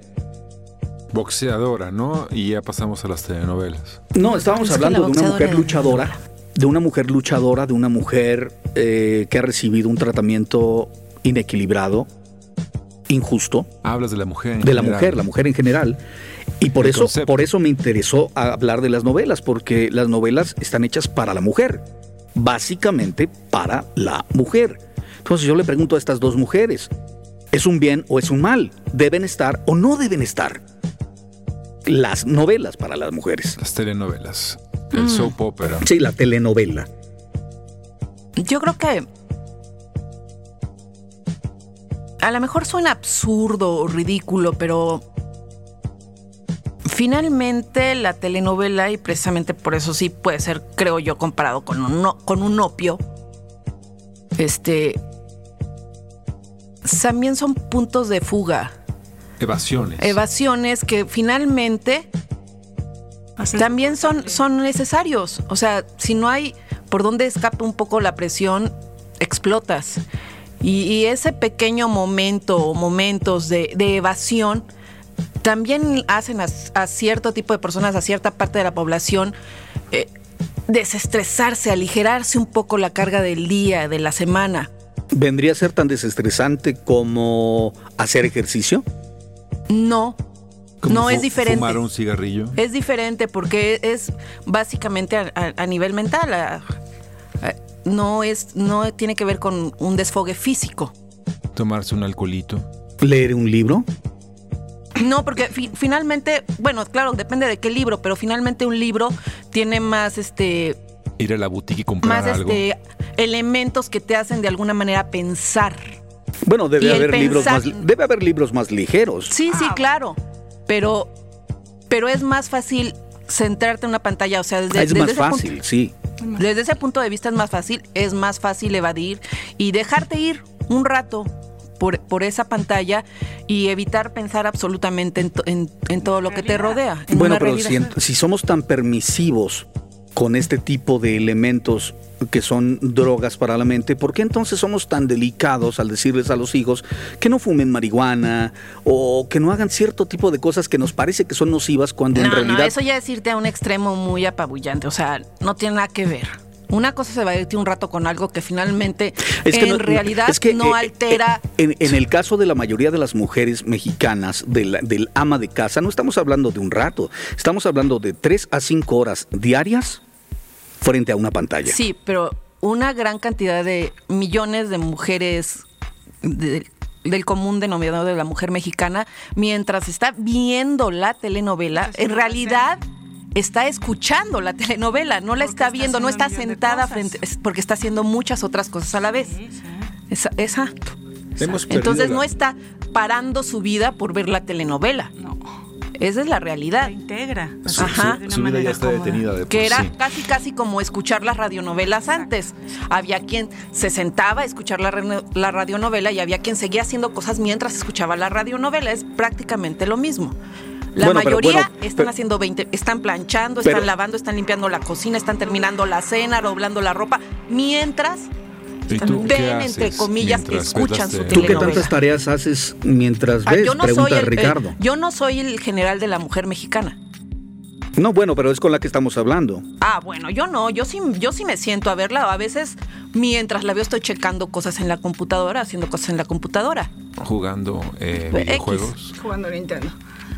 Boxeadora, ¿no? Y ya pasamos a las telenovelas. No, estábamos Es hablando la de una mujer luchadora, de una mujer luchadora, de una mujer eh, que ha recibido un tratamiento inequilibrado, injusto, Hablas de la mujer. en de la general. mujer, la mujer en general. Y por El eso, concepto. por eso me interesó hablar de las novelas, porque las novelas están hechas para la mujer, básicamente para la mujer. Entonces yo le pregunto a estas dos mujeres, ¿es un bien o es un mal? ¿Deben estar o no deben estar? Las novelas para las mujeres. Las telenovelas. El Mm. soap opera. Sí, la telenovela. Yo creo que a lo mejor suena absurdo o ridículo, pero finalmente la telenovela, y precisamente por eso sí puede ser, creo yo, comparado con un, no- con un opio, este, también son puntos de fuga, Evasiones. evasiones que finalmente Hacer- también son, son necesarios. O sea, si no hay por dónde escape un poco la presión, explotas. Y, y ese pequeño momento o momentos de, de evasión también hacen a, a cierto tipo de personas, a cierta parte de la población, eh, desestresarse, aligerarse un poco la carga del día, de la semana. ¿Vendría a ser tan desestresante como hacer ejercicio? No, Como no es diferente. Fumar un cigarrillo. Es diferente porque es básicamente a, a- a nivel mental. a- a- no es, no tiene que ver con un desfogue físico. Tomarse un alcoholito. ¿Leer un libro? No, porque fi- finalmente, bueno, claro, depende de qué libro, pero finalmente un libro tiene más este, Ir a la boutique y comprar más algo. este elementos que te hacen de alguna manera pensar. Bueno, debe haber libros más debe haber libros más ligeros. Sí, sí, claro. Pero, pero es más fácil centrarte en una pantalla, o sea, desde, es desde más ese punto- fácil, sí. Desde ese punto de vista es más fácil, es más fácil evadir y dejarte ir un rato por, por esa pantalla y evitar pensar absolutamente en, to- en- en todo lo que te rodea. en Bueno, pero si, si somos tan permisivos con este tipo de elementos que son drogas para la mente, ¿por qué entonces somos tan delicados al decirles a los hijos que no fumen marihuana o que no hagan cierto tipo de cosas que nos parece que son nocivas cuando en realidad no, eso ya es irte a un extremo muy apabullante, o sea, no tiene nada que ver. Una cosa se va a irte un rato con algo que finalmente Es que en no- realidad es que, no eh, altera. eh, En, en el caso de la mayoría de las mujeres mexicanas, del ama de casa, no estamos hablando de un rato, estamos hablando de tres a cinco horas diarias frente a una pantalla. Sí, pero una gran cantidad de millones de mujeres de- del común denominador de la mujer mexicana, mientras está viendo la telenovela, en realidad está escuchando la telenovela, no la Porque está está viendo, no está sentada frente, es porque está haciendo muchas otras cosas a la vez. Sí, sí. Esa- exacto. Hemos Entonces la- no está parando su vida por ver la telenovela. No, Esa es la realidad. la integra. Su, Ajá. su- De una su vida ya está cómoda. detenida de por Que era sí. casi casi como escuchar las radionovelas antes. Había quien se sentaba a escuchar la, la radionovela y había quien seguía haciendo cosas mientras escuchaba la radionovela. Es prácticamente lo mismo. La Bueno, pero mayoría bueno, están pero- haciendo 20, están planchando, Pero- están lavando, están limpiando la cocina, están terminando la cena, doblando la ropa, mientras ¿Y tú ven, entre comillas, escuchan su la ¿Tú qué telenovela. tantas tareas haces mientras Ah, ves? yo no Pregunta soy el, Ricardo. eh, yo no soy el general de la mujer mexicana. No, bueno, pero es con la que estamos hablando. Ah, bueno, yo no, yo sí, yo sí me siento a verla. A veces, mientras la veo, estoy checando cosas en la computadora, haciendo cosas en la computadora. jugando eh, X. videojuegos? Jugando Nintendo.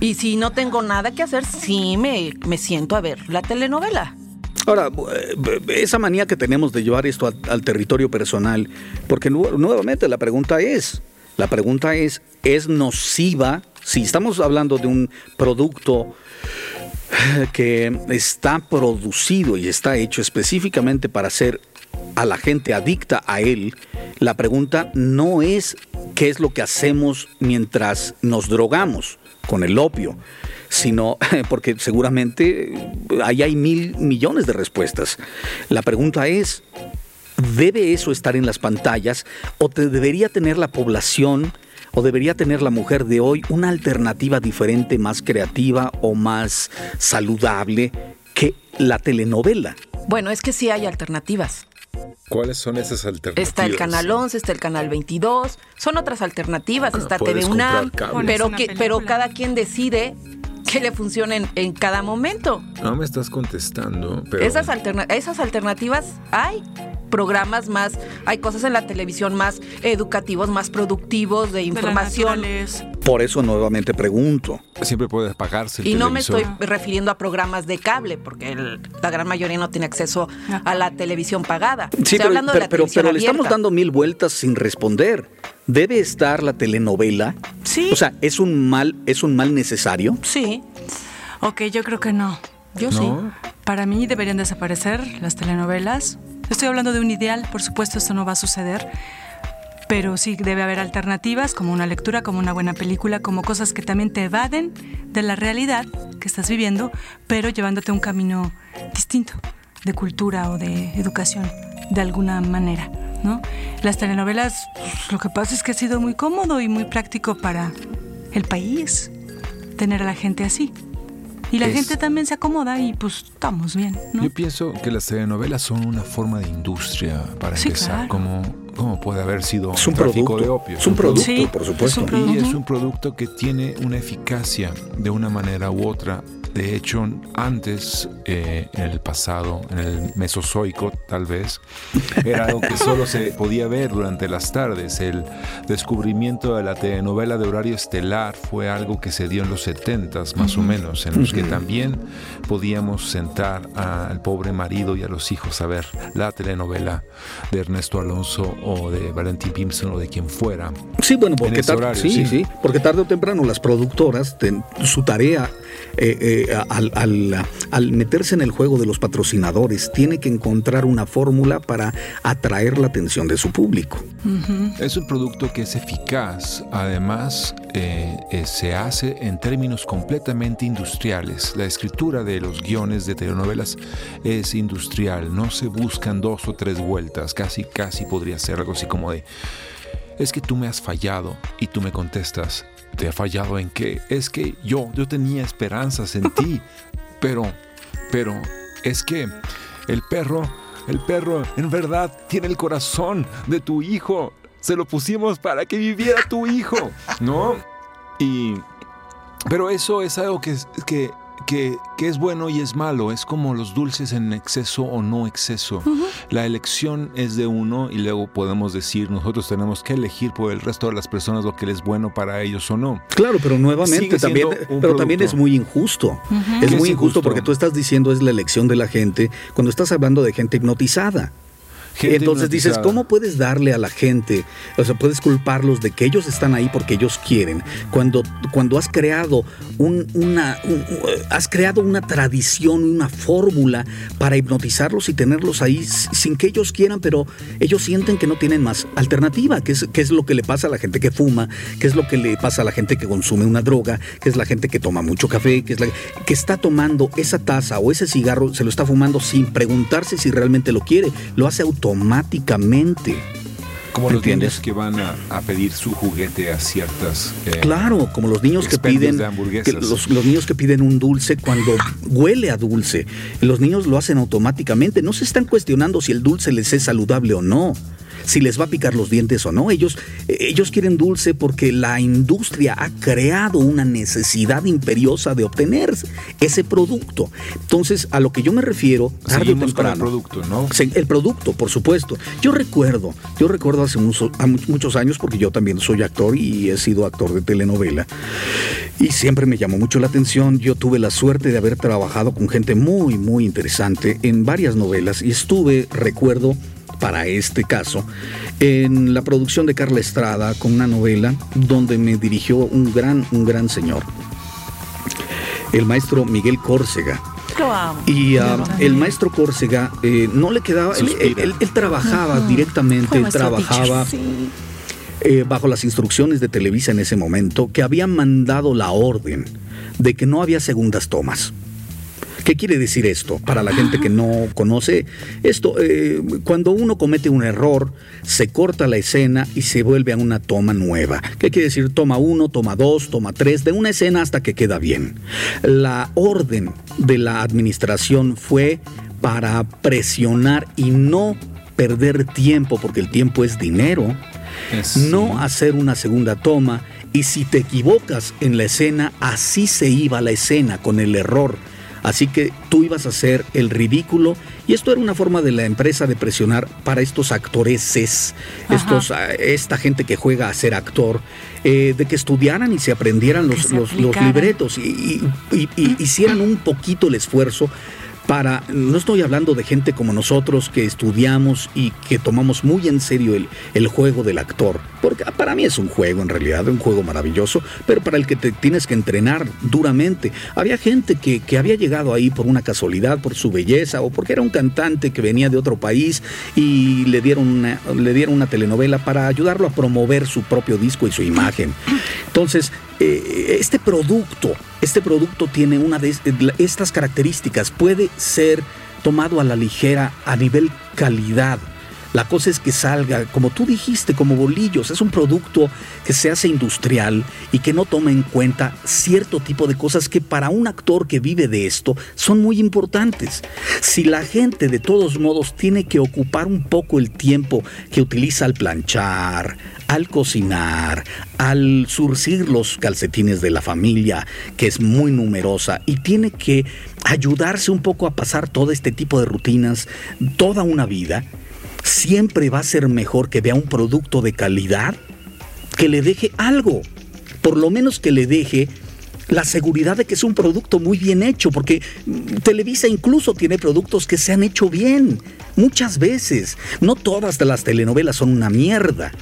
Y si no tengo nada que hacer, sí me, me siento a ver la telenovela. Ahora, eh, esa manía que tenemos de llevar esto al, territorio personal, porque nu- nuevamente la pregunta es, la pregunta es, ¿es nociva? Si estamos hablando de un producto eh, que está producido y está hecho específicamente para hacer a la gente adicta a él, la pregunta no es qué es lo que hacemos mientras nos drogamos con el opio, sino porque seguramente eh, ahí hay mil millones de respuestas. La pregunta es, ¿debe eso estar en las pantallas o te debería tener la población o debería tener la mujer de hoy una alternativa diferente, más creativa o más saludable que la telenovela? Bueno, es que sí hay alternativas. ¿Cuáles son esas alternativas? Está el Canal 11, está el Canal 22, son otras alternativas, está puedes TV UNAM, pero, que, pero cada quien decide que le funcione en, cada momento. No me estás contestando, pero... Esas, alterna- esas alternativas hay programas más, hay cosas en la televisión más educativos, más productivos, de De la información. Por eso nuevamente pregunto. Siempre puede apagarse el Y no me estoy refiriendo a programas de cable, porque el- la gran mayoría no tiene acceso a la televisión pagada. Sí, Estoy pero, hablando pero- de la pero- televisión pero le estamos dando mil vueltas sin responder. ¿Debe estar la telenovela? Sí. O sea, ¿es un mal, es un mal necesario? Sí, Ok, yo creo que no. yo sí. ¿No? Para mí deberían desaparecer las telenovelas. Estoy hablando de un ideal, por supuesto esto no va a suceder, pero sí debe haber alternativas como una lectura, como una buena película, como cosas que también te evaden de la realidad que estás viviendo, pero llevándote a un camino distinto de cultura o de educación, de alguna manera, ¿no? Las telenovelas, lo que pasa es que ha sido muy cómodo y muy práctico para el país tener a la gente así. Y la Es- gente también se acomoda y pues estamos bien, ¿no? Yo pienso que las telenovelas son una forma de industria para Sí, empezar. claro. Como, como puede haber sido Es un tráfico producto. de opio. Es un producto, Sí, por supuesto. es un Y es un producto que tiene una eficacia de una manera u otra. De hecho, antes, eh, en el pasado, en el Mesozoico tal vez, era algo que solo se podía ver durante las tardes. El descubrimiento de la telenovela de horario estelar fue algo que se dio en los 70s más o menos, en los que también podíamos sentar al pobre marido y a los hijos a ver la telenovela de Ernesto Alonso o de Valentín Pimson o de quien fuera. Sí, bueno, porque ese tar- horario, sí, sí. sí, porque tarde o temprano las productoras, ten- su tarea eh, eh, al, al- al meterse en el juego de los patrocinadores, tiene que encontrar una fórmula para atraer la atención de su público. Es un producto que es eficaz, además eh, eh, se hace en términos completamente industriales. La escritura de los guiones de telenovelas es industrial, no se buscan dos o tres vueltas, casi casi podría ser algo así como de, es que tú me has fallado y tú me contestas, ¿te ha fallado en qué? Es que yo, yo tenía esperanzas en ti, pero, pero es que el perro, el perro en verdad tiene el corazón de tu hijo. Se lo pusimos para que viviera tu hijo, ¿no? Y, pero eso es algo que, que, que, que es bueno y es malo. Es como los dulces en exceso o no exceso. La elección es de uno y luego podemos decir, nosotros tenemos que elegir por el resto de las personas lo que les es bueno para ellos o no. Claro, pero nuevamente también, pero también es muy injusto. ¿Qué Es es muy injusto injusto? porque tú estás diciendo es la elección de la gente cuando estás hablando de gente hipnotizada. Gente Entonces dices. ¿cómo puedes darle a la gente, o sea, puedes culparlos de que ellos están ahí porque ellos quieren, cuando, cuando has creado un- una, un- has creado una tradición, una fórmula para hipnotizarlos y tenerlos ahí sin que ellos quieran, pero ellos sienten que no tienen más alternativa, que es, que es lo que le pasa a la gente que fuma, que es lo que le pasa a la gente que consume una droga, que es la gente que toma mucho café, que es la que está tomando esa taza o ese cigarro, se lo está fumando sin preguntarse si realmente lo quiere, lo hace automáticamente. Como ¿Me los entiendes? niños que van a, a pedir su juguete a ciertas... eh, Claro, como los niños que piden de hamburguesas. que los, los niños que piden un dulce cuando huele a dulce. Los niños lo hacen automáticamente, no se están cuestionando si el dulce les es saludable o no. Si les va a picar los dientes o no, ellos, ellos quieren dulce porque la industria ha creado una necesidad imperiosa de obtener ese producto. Entonces, a lo que yo me refiero, tarde o Seguimos con el temprano, producto, ¿no? El producto, por supuesto. Yo recuerdo, yo recuerdo hace muchos años, porque yo también soy actor y he sido actor de telenovela, y siempre me llamó mucho la atención. Yo tuve la suerte de haber trabajado con gente muy, muy interesante en varias novelas y estuve, recuerdo, para este caso, en la producción de Carla Estrada con una novela donde me dirigió un gran, un gran señor, el maestro Miguel Córcega. Y ah, el maestro Córcega eh, no le quedaba, él, Suspira. él- él trabajaba directamente, él trabajaba eh, bajo las instrucciones de Televisa en ese momento, que habían mandado la orden de que no había segundas tomas. ¿Qué quiere decir esto? Para la gente que no conoce esto, eh, cuando uno comete un error, se corta la escena y se vuelve a una toma nueva. ¿Qué quiere decir? Toma uno, toma dos, toma tres, de una escena hasta que queda bien. La orden de la administración fue para presionar y no perder tiempo, porque el tiempo es dinero, no hacer una segunda toma y si te equivocas en la escena, así se iba la escena con el error. Así que tú ibas a hacer el ridículo. Y esto era una forma de la empresa de presionar para estos actoreses, estos, ah, esta gente que juega a ser actor, eh, de que estudiaran y se aprendieran los, se los- libretos y, y- y- y hicieran un poquito el esfuerzo para, no estoy hablando de gente como nosotros que estudiamos y que tomamos muy en serio el, juego del actor, porque para mí es un juego en realidad, un juego maravilloso, pero para el que te tienes que entrenar duramente. Había gente que, que había llegado ahí por una casualidad, por su belleza o porque era un cantante que venía de otro país y le dieron una, le dieron una telenovela para ayudarlo a promover su propio disco y su imagen. Entonces, eh, este producto, este producto tiene una de de estas características, puede ser tomado a la ligera a nivel calidad. La cosa es que salga, como tú dijiste, como bolillos. Es un producto que se hace industrial y que no toma en cuenta cierto tipo de cosas que para un actor que vive de esto son muy importantes. Si la gente de todos modos tiene que ocupar un poco el tiempo que utiliza al planchar, al cocinar, al surcir los calcetines de la familia, que es muy numerosa, y tiene que ayudarse un poco a pasar todo este tipo de rutinas toda una vida, siempre va a ser mejor que vea un producto de calidad que le deje algo, por lo menos que le deje la seguridad de que es un producto muy bien hecho, porque Televisa incluso tiene productos que se han hecho bien, muchas veces. No todas las telenovelas son una mierda.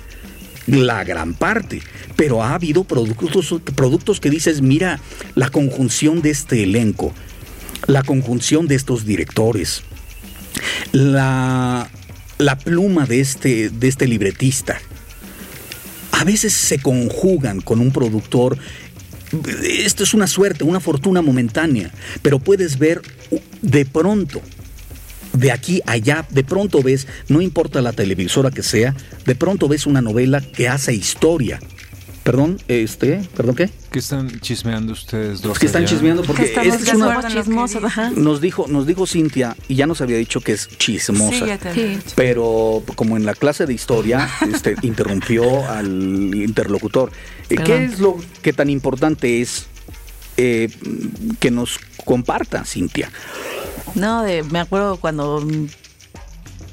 la gran parte, pero ha habido productos, productos que dices, mira, la conjunción de este elenco, la conjunción de estos directores, la, la pluma de este, de este libretista, a veces se conjugan con un productor. Esto es una suerte, una fortuna momentánea, pero puedes ver de pronto de aquí a allá, de pronto ves, no importa la televisora que sea, de pronto ves una novela que hace historia. Perdón, este, perdón qué? ¿Qué están chismeando ustedes dos? Que están allá? chismeando porque esta es una- ajá. nos dijo, nos dijo Cintia y ya nos había dicho que es chismosa. Sí, ya te Sí. había dicho. Pero como en la clase de historia, este, interrumpió al interlocutor. Eh, ¿Qué Perdón. es lo que tan importante es eh, que nos comparta, Cintia? No, de, me acuerdo cuando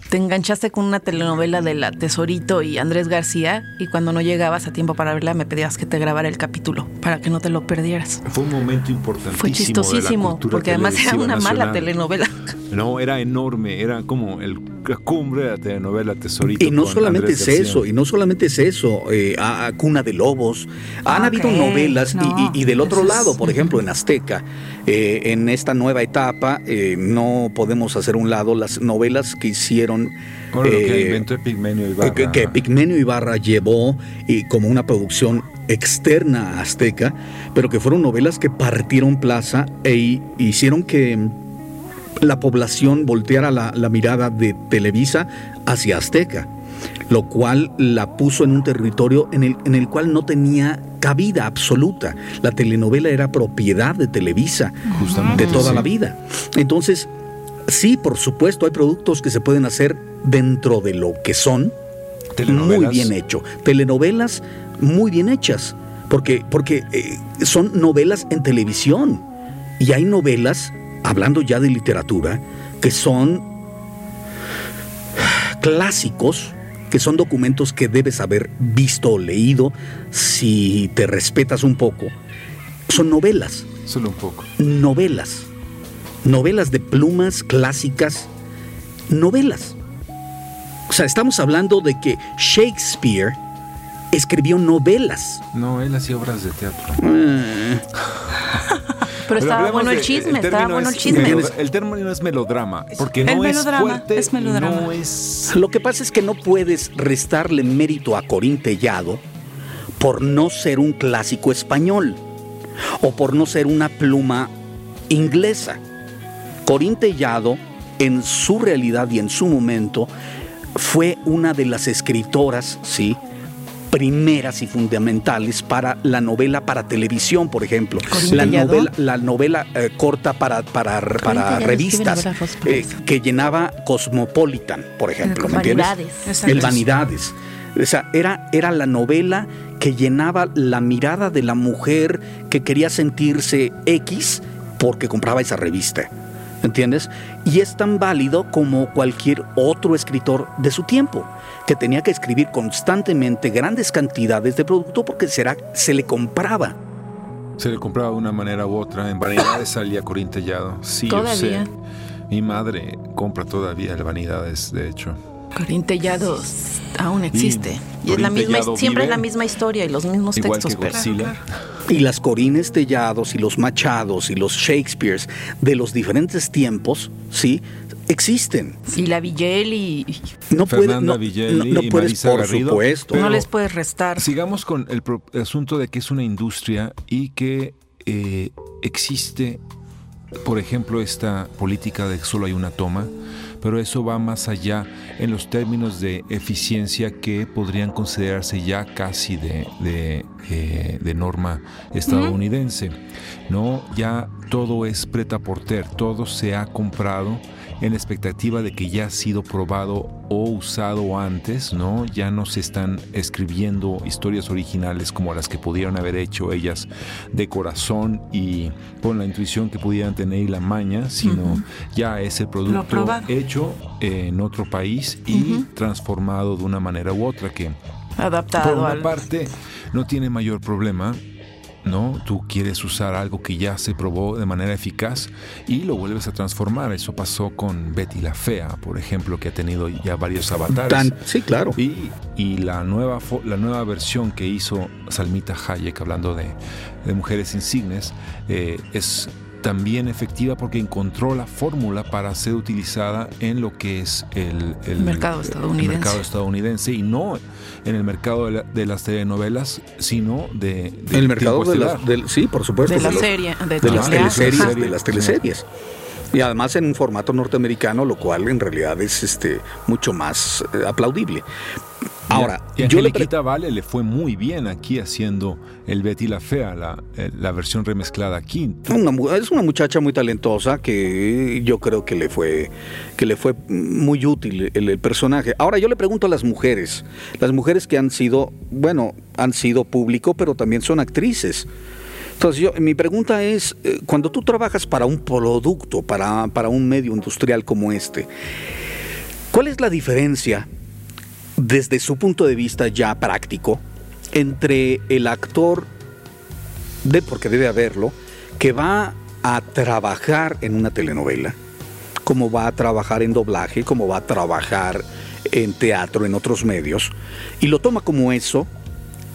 te enganchaste con una telenovela de la Tesorito y Andrés García y cuando no llegabas a tiempo para verla me pedías que te grabara el capítulo para que no te lo perdieras. Fue un momento importantísimo. Fue de la chistosísimo porque además era una mala telenovela. No, era enorme, era como el, la cumbre de la telenovela Tesorito. Y no solamente Andrés es García. eso, y no solamente es eso, eh, a- a Cuna de Lobos. Han habido novelas, y- no, y, y del otro es- lado, por ejemplo, en Azteca, eh, en esta nueva etapa, eh, no podemos hacer un lado las novelas que hicieron. Bueno, que eh, inventó Pigmenio Ibarra. que, que Pigmenio Ibarra llevó y como una producción externa a Azteca, pero que fueron novelas que partieron plaza e hi- hicieron que la población volteara la, la mirada de Televisa hacia Azteca, lo cual la puso en un territorio en el, en el cual no tenía cabida absoluta. La telenovela era propiedad de Televisa Justamente, de toda sí. la vida. Entonces, sí, por supuesto, hay productos que se pueden hacer dentro de lo que son, muy bien hecho. Telenovelas muy bien hechas, porque, porque eh, son novelas en televisión. Y hay novelas, hablando ya de literatura, que son clásicos, que son documentos que debes haber visto o leído si te respetas un poco. Son novelas Solo un poco. novelas. Novelas de plumas clásicas. Novelas. O sea, estamos hablando de que Shakespeare escribió novelas. No, él hacía obras de teatro. Pero estaba bueno el de- chisme, estaba término bueno el es chisme. el término es melodrama, porque El no es melodrama, fuerte, es melodrama. no es... Lo que pasa es que no puedes restarle mérito a Corín Tellado por no ser un clásico español o por no ser una pluma inglesa. Corín Tellado, en su realidad y en su momento, fue una de las escritoras, ¿sí? Primeras y fundamentales para la novela para televisión, por ejemplo. La novela, la novela eh, corta para, para, escribe revistas eh, que llenaba Cosmopolitan, por ejemplo. ¿me entiendes? Vanidades. El Vanidades. O sea, era, era la novela que llenaba la mirada de la mujer que quería sentirse X porque compraba esa revista. ¿Entiendes? Y es tan válido como cualquier otro escritor de su tiempo, que tenía que escribir constantemente grandes cantidades de producto porque será, se le compraba. Se le compraba de una manera u otra. En Vanidades salía Corín Tellado. Sí, yo Todavía. sé. Mi madre compra todavía el Vanidades, de hecho. Corín Tellado aún existe. Y, es la misma, siempre es la misma historia y los mismos Igual textos. que Godzilla. Y las Corines Tellados y los Machados y los Shakespeares de los diferentes tiempos, ¿sí? Existen. Y la Villel y No, puede- Fernanda no, Villeli no- no y puedes, Marisa por Garrido. supuesto. No les puedes restar. Sigamos con el, pro- el asunto de que es una industria y que eh, existe, por ejemplo, esta política de que solo hay una toma, pero eso va más allá en los términos de eficiencia que podrían considerarse ya casi de, de, eh, norma estadounidense. ¿no? Ya todo es preta porter, todo se ha comprado en la expectativa de que ya ha sido probado o usado antes, ¿no? Ya no se están escribiendo historias originales como las que pudieron haber hecho ellas de corazón y con la intuición que pudieran tener y la maña, sino ya es el producto hecho en otro país y transformado de una manera u otra que por Adaptado una al. parte no tiene mayor problema ¿no? Tú quieres usar algo que ya se probó de manera eficaz y lo vuelves a transformar. Eso pasó con Betty la Fea, por ejemplo, que ha tenido ya varios avatares. Tan- sí, claro. Y, y la, nueva, fo- la nueva versión que hizo Salmita Hayek, hablando de, de mujeres insignes, eh, es también efectiva porque encontró la fórmula para ser utilizada en lo que es el, el- Mercado el estadounidense. mercado estadounidense y no en el mercado de, la- de las telenovelas, sino de, de el mercado de las, sí, por supuesto. De la serie, de, las Ah, teleseries, de las teleseries. Y además en un formato norteamericano, lo cual en realidad es este mucho más eh, aplaudible. Ahora, y a yo le Vale le fue muy bien aquí haciendo el Betty la Fea, la, eh, la versión remezclada aquí. Una es una muchacha muy talentosa que yo creo que le fue que le fue muy útil el, el personaje. Ahora yo le pregunto a las mujeres, las mujeres que han sido, bueno, han sido público, pero también son actrices. Entonces yo, mi pregunta es, eh, cuando tú trabajas para un producto, para, para un medio industrial como este, ¿cuál es la diferencia desde su punto de vista ya práctico entre el actor de, porque debe haberlo, que va a trabajar en una telenovela, como va a trabajar en doblaje, como va a trabajar en teatro, en otros medios, y lo toma como eso,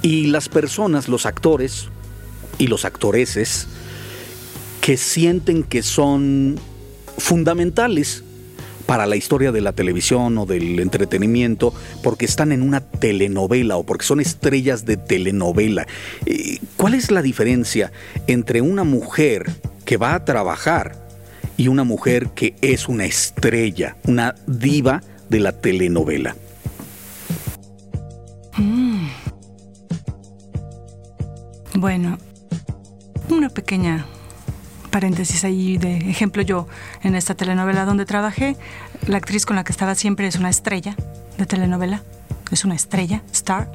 y las personas, los actores y los actoreses, que sienten que son fundamentales para la historia de la televisión o del entretenimiento porque están en una telenovela o porque son estrellas de telenovela. Eh, ¿Cuál es la diferencia entre una mujer que va a trabajar y una mujer que es una estrella, una diva de la telenovela? Bueno, una pequeña paréntesis ahí de ejemplo yo en esta telenovela donde trabajé, la actriz con la que estaba siempre es una estrella de telenovela, es una estrella, star.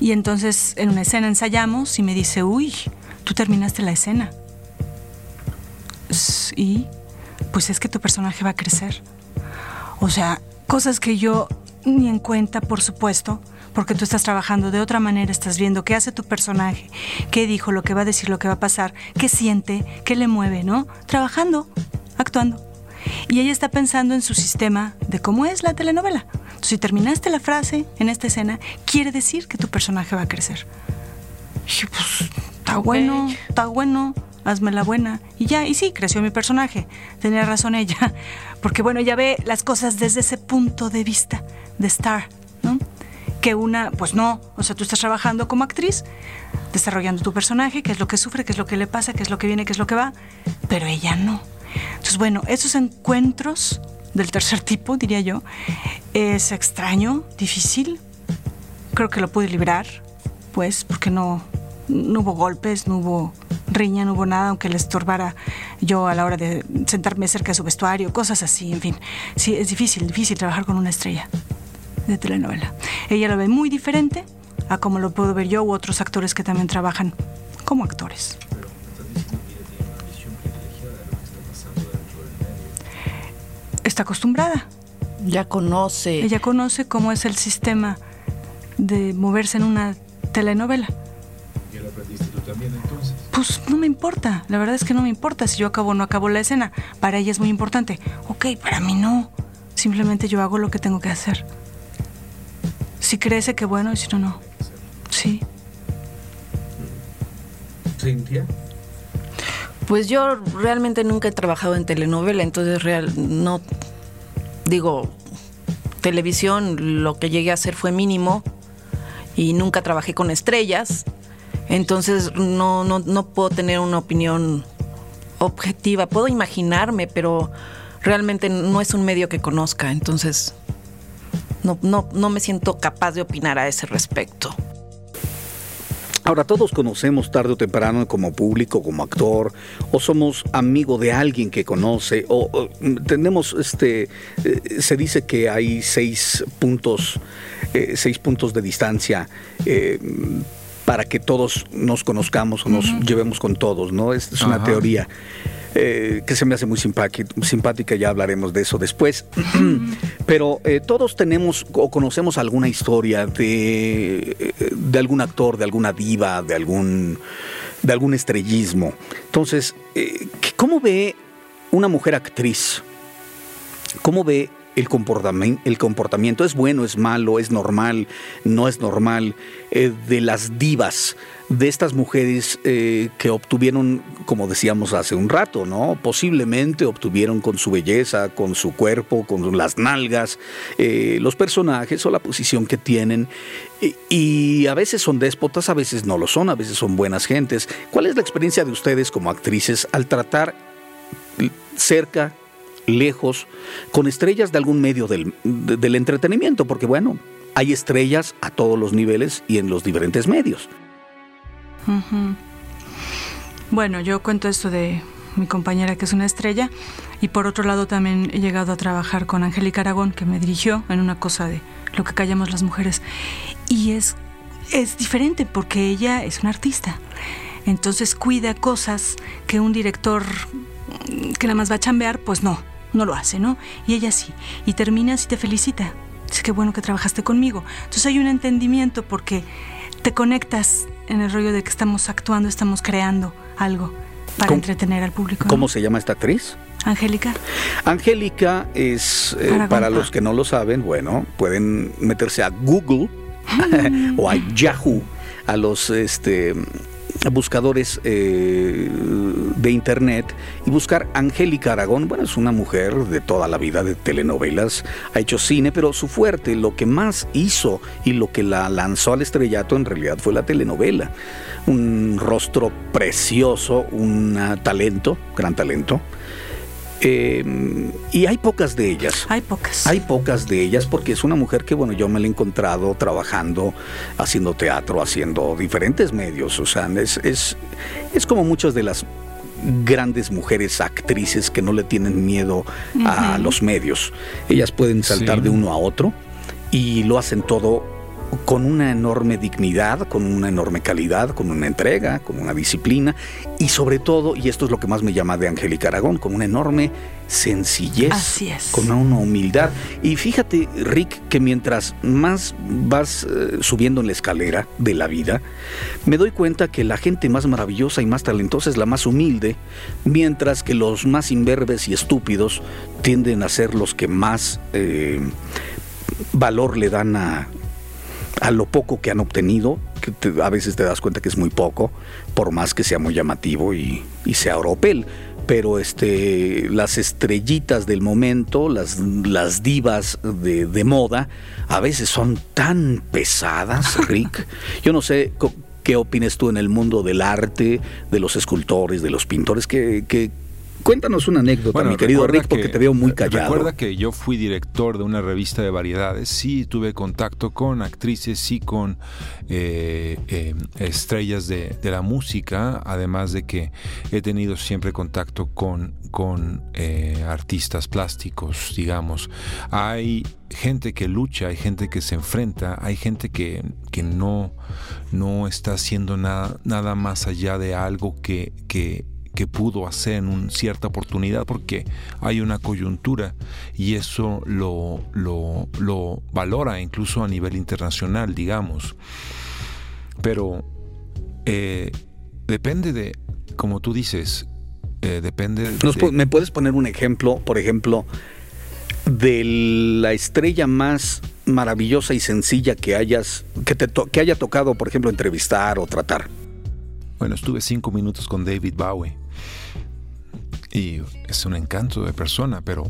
Y entonces en una escena ensayamos y me dice, uy, tú terminaste la escena. Y pues es que tu personaje va a crecer. O sea, cosas que yo ni en cuenta, por supuesto, porque tú estás trabajando de otra manera, estás viendo qué hace tu personaje, qué dijo, lo que va a decir, lo que va a pasar, qué siente, qué le mueve, ¿no? Trabajando, actuando. Y ella está pensando en su sistema de cómo es la telenovela. Entonces, si terminaste la frase en esta escena, quiere decir que tu personaje va a crecer. Y dije, pues, está bueno, está bueno, hazme la buena. Y ya, y sí, creció mi personaje. Tenía razón ella. Porque bueno, ella ve las cosas desde ese punto de vista de Star, ¿no? Que una, pues no, o sea, tú estás trabajando como actriz, desarrollando tu personaje, qué es lo que sufre, qué es lo que le pasa, qué es lo que viene, qué es lo que va, pero ella no. Entonces, bueno, esos encuentros del tercer tipo, diría yo, es extraño, difícil. Creo que lo pude librar, pues, porque no, no hubo golpes, no hubo riña, no hubo nada, aunque le estorbara yo a la hora de sentarme cerca de su vestuario, cosas así, en fin. Sí, es difícil, difícil trabajar con una estrella de telenovela. Ella lo ve muy diferente a como lo puedo ver yo u otros actores que también trabajan como actores. Está acostumbrada. Ya conoce. Ella conoce cómo es el sistema de moverse en una telenovela. ¿Ya lo aprendiste tú también entonces? Pues no me importa, la verdad es que no me importa si yo acabo o no acabo la escena. Para ella es muy importante. Ok, para mí no. Simplemente yo hago lo que tengo que hacer. Si crece, qué bueno, y si no, no. Sí. Cintia. Pues yo realmente nunca he trabajado en telenovela, entonces real no digo televisión lo que llegué a hacer fue mínimo y nunca trabajé con estrellas, entonces no no no puedo tener una opinión objetiva, puedo imaginarme, pero realmente no es un medio que conozca, entonces no no no me siento capaz de opinar a ese respecto. Ahora, todos conocemos tarde o temprano como público, como actor, o somos amigo de alguien que conoce, o, o, mm, tenemos, este, eh, se dice que hay seis puntos, eh, seis puntos de distancia eh, para que todos nos conozcamos o nos llevemos con todos, ¿no? Es, es una Ajá. teoría. Eh, que se me hace muy simpática, ya hablaremos de eso después. Pero eh, todos tenemos o conocemos alguna historia de, eh, de algún actor, de alguna diva, de algún de algún estrellismo. Entonces, ¿cómo ve una mujer actriz? ¿Cómo ve el comportamiento, el comportamiento es bueno, es malo, es normal, no es normal, eh, de las divas, de estas mujeres eh, que obtuvieron, como decíamos hace un rato, ¿no? Posiblemente obtuvieron con su belleza, con su cuerpo, con las nalgas, eh, los personajes o la posición que tienen. Y, y a veces son déspotas, a veces no lo son, a veces son buenas gentes. ¿Cuál es la experiencia de ustedes como actrices al tratar cerca lejos, con estrellas de algún medio del, de- del entretenimiento, porque bueno, hay estrellas a todos los niveles y en los diferentes medios. Bueno, yo cuento esto de mi compañera que es una estrella y por otro lado también he llegado a trabajar con Angélica Aragón que me dirigió en una cosa de lo que callamos las mujeres y es es diferente porque ella es una artista. Entonces cuida cosas que un director que nada más va a chambear, pues no, no lo hace, ¿no? Y ella sí. Y terminas y te felicita. Dice que bueno que trabajaste conmigo. Entonces hay un entendimiento porque te conectas en el rollo de que estamos actuando, estamos creando algo para ¿Cómo- entretener al público. ¿no? ¿Cómo se llama esta actriz? Angélica. Angélica es, eh, para los que no lo saben, bueno, pueden meterse a Google o a Yahoo, a los este, buscadores eh, de internet y buscar Angélica Aragón. Bueno, es una mujer de toda la vida de telenovelas, ha hecho cine, pero su fuerte, lo que más hizo y lo que la lanzó al estrellato en realidad fue la telenovela. Un rostro precioso, un talento, gran talento. Eh, y hay pocas de ellas. Hay pocas. Hay pocas de ellas porque es una mujer que, bueno, yo me la he encontrado trabajando, haciendo teatro, haciendo diferentes medios. O sea, es, es, es como muchas de las grandes mujeres actrices que no le tienen miedo a los medios. Ellas pueden saltar Sí. de uno a otro y lo hacen todo con una enorme dignidad, con una enorme calidad, con una entrega, con una disciplina y sobre todo, y esto es lo que más me llama de Angélica Aragón, con una enorme sencillez, Así es. con una humildad. Y fíjate, Rick, que mientras más vas eh, subiendo en la escalera de la vida, me doy cuenta que la gente más maravillosa y más talentosa es la más humilde, mientras que los más imberbes y estúpidos tienden a ser los que más eh, valor le dan a, a lo poco que han obtenido, que te- a veces te das cuenta que es muy poco, por más que sea muy llamativo y, y sea oropel. Pero este, las estrellitas del momento, las, las divas de, de moda, a veces son tan pesadas, Rick. Yo no sé qué opines tú en el mundo del arte, de los escultores, de los pintores, que, que- cuéntanos una anécdota, mi querido Rick, porque que- te veo muy callado. Recuerda que yo fui director de una revista de variedades, sí tuve contacto con actrices, sí con eh, eh, estrellas de, de la música, además de que he tenido siempre contacto con, con eh, artistas plásticos, digamos. Hay gente que lucha, hay gente que se enfrenta, hay gente que, que no, no está haciendo nada, nada más allá de algo que, que que pudo hacer en una cierta oportunidad porque hay una coyuntura y eso lo, lo, lo valora incluso a nivel internacional, digamos. Pero eh, depende de, como tú dices, eh, depende Nos de- ¿Me puedes poner un ejemplo, por ejemplo, de la estrella más maravillosa y sencilla que hayas, que te to- que haya tocado, por ejemplo, entrevistar o tratar? Bueno, estuve cinco minutos con David Bowie. Y es un encanto de persona, pero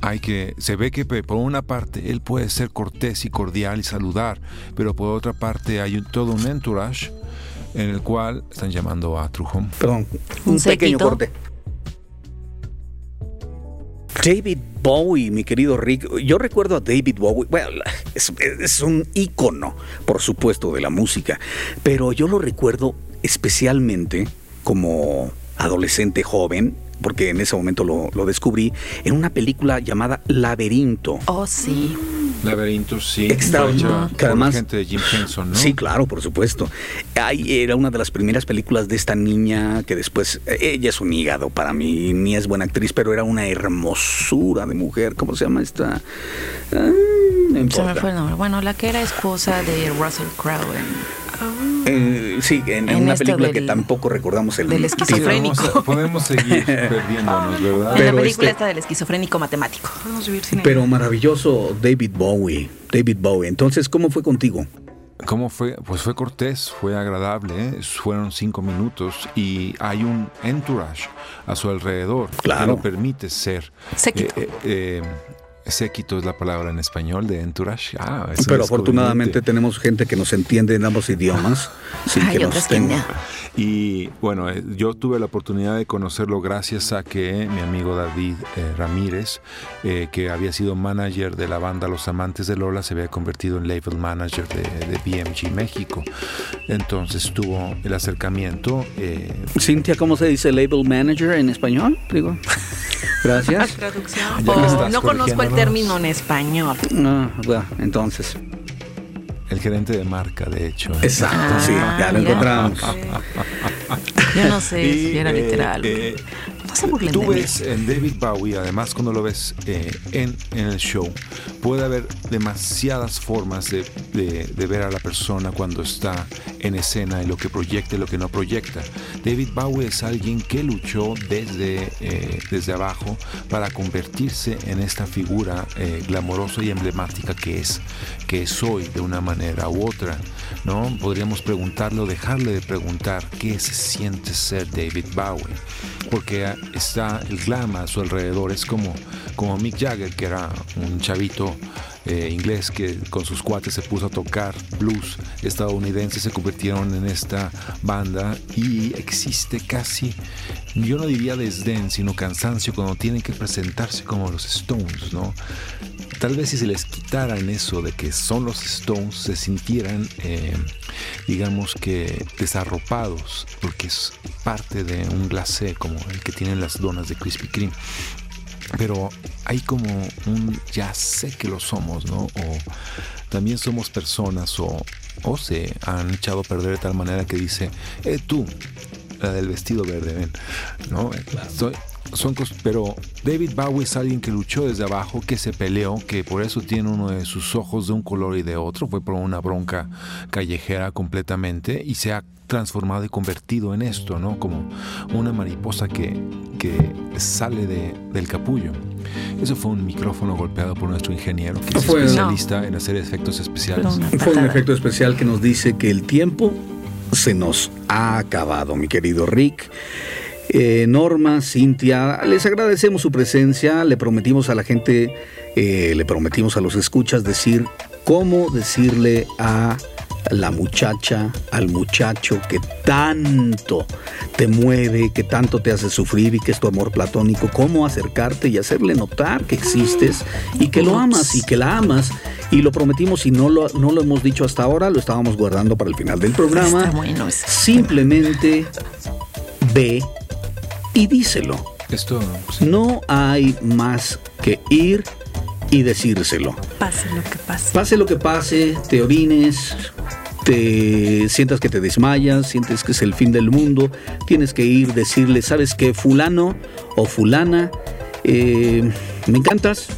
hay que. Se ve que por una parte él puede ser cortés y cordial y saludar, pero por otra parte hay un- todo un entourage en el cual están llamando a Trujón. Perdón, Un un, pequeño corte. David Bowie, mi querido Rick. Yo recuerdo a David Bowie. Bueno, es, es un ícono, por supuesto, de la música. Pero yo lo recuerdo especialmente como adolescente joven, porque en ese momento lo, lo descubrí, en una película llamada Laberinto. Oh, sí. Laberinto, sí. Extraordinario. Que además- gente de Jim Henson, ¿no? Sí, claro, por supuesto. Ay, era una de las primeras películas de esta niña que después, eh, ella es un hígado para mí, ni es buena actriz, pero era una hermosura de mujer. ¿Cómo se llama esta? Ah, no Se me fue el nombre. Bueno, la que era esposa de Russell Crowe en Eh, sí, en, en En una película que tampoco recordamos el del esquizofrénico. Podemos, podemos seguir perdiéndonos, ¿verdad? En la Pero película este- esta del esquizofrénico matemático. Podemos vivir sin Pero maravilloso David Bowie. David Bowie. Entonces, ¿cómo fue contigo? ¿Cómo fue? Pues fue cortés, fue agradable, ¿eh? fueron cinco minutos y hay un entourage a su alrededor Claro. que lo permite ser. Séquito. Eh, eh, eh, séquito es la palabra en español de entourage. Ah, Pero afortunadamente tenemos gente que nos entiende en ambos idiomas. sin que nos tenga-. Y bueno, eh, yo tuve la oportunidad de conocerlo gracias a que mi amigo David eh, Ramírez, eh, que había sido manager de la banda Los Amantes de Lola, se había convertido en label manager de, de BMG México. Entonces tuvo el acercamiento. eh, Cintia, ¿cómo se dice label manager en español? Digo. Gracias. Traducción. Oh, estás no conozco el. Término en español. Ah, bueno, entonces. el gerente de marca, de hecho. ¿eh? Exacto, sí, ya lo mira. encontramos. Yo no sé Y, si era eh, literal. eh, se burlen Tú de mí. ves en David Bowie, además cuando lo ves eh, en, en el show, puede haber demasiadas formas de, de- de ver a la persona cuando está en escena y lo que proyecta y lo que no proyecta. David Bowie es alguien que luchó desde, eh, desde abajo para convertirse en esta figura eh, glamorosa y emblemática que es, que es hoy de una manera u otra. ¿No? Podríamos preguntarle o dejarle de preguntar qué se siente ser David Bowie porque está el glam a su alrededor. Es como, como Mick Jagger, que era un chavito eh, inglés que con sus cuates se puso a tocar blues estadounidense, se convirtieron en esta banda y existe casi, yo no diría desdén, sino cansancio cuando tienen que presentarse como los Stones, ¿no? Tal vez si se les quitaran eso de que son los Stones, se sintieran, eh, digamos que desarropados, porque es parte de un glacé como el que tienen las donas de Krispy Kreme. Pero hay como un ya sé que lo somos, ¿no? O también somos personas o, o se han echado a perder de tal manera que dice, eh, tú, la del vestido verde, ven, ¿no? Soy- son pero David Bowie es alguien que luchó desde abajo, que se peleó, que por eso tiene uno de sus ojos de un color y de otro, fue por una bronca callejera completamente y se ha transformado y convertido en esto, ¿no? Como una mariposa que, que sale de- del capullo. Eso fue un micrófono golpeado por nuestro ingeniero, que es Fue- especialista en hacer efectos especiales. Fue un efecto especial que nos dice que el tiempo se nos ha acabado, mi querido Rick. Eh, Norma, Cintia, les agradecemos su presencia. Le prometimos a la gente, eh, le prometimos a los escuchas decir cómo decirle a la muchacha, al muchacho que tanto te mueve, que tanto te hace sufrir y que es tu amor platónico, cómo acercarte y hacerle notar que existes y que lo amas y que la amas. Y lo prometimos y no lo, no lo hemos dicho hasta ahora, lo estábamos guardando para el final del programa. Está bueno ese. Simplemente ve y díselo. Esto sí. No hay más que ir y decírselo. Pase lo que pase. Pase lo que pase, te orines, te sientas que te desmayas, sientes que es el fin del mundo, tienes que ir, decirle, ¿sabes qué? Fulano o fulana, eh, me encantas.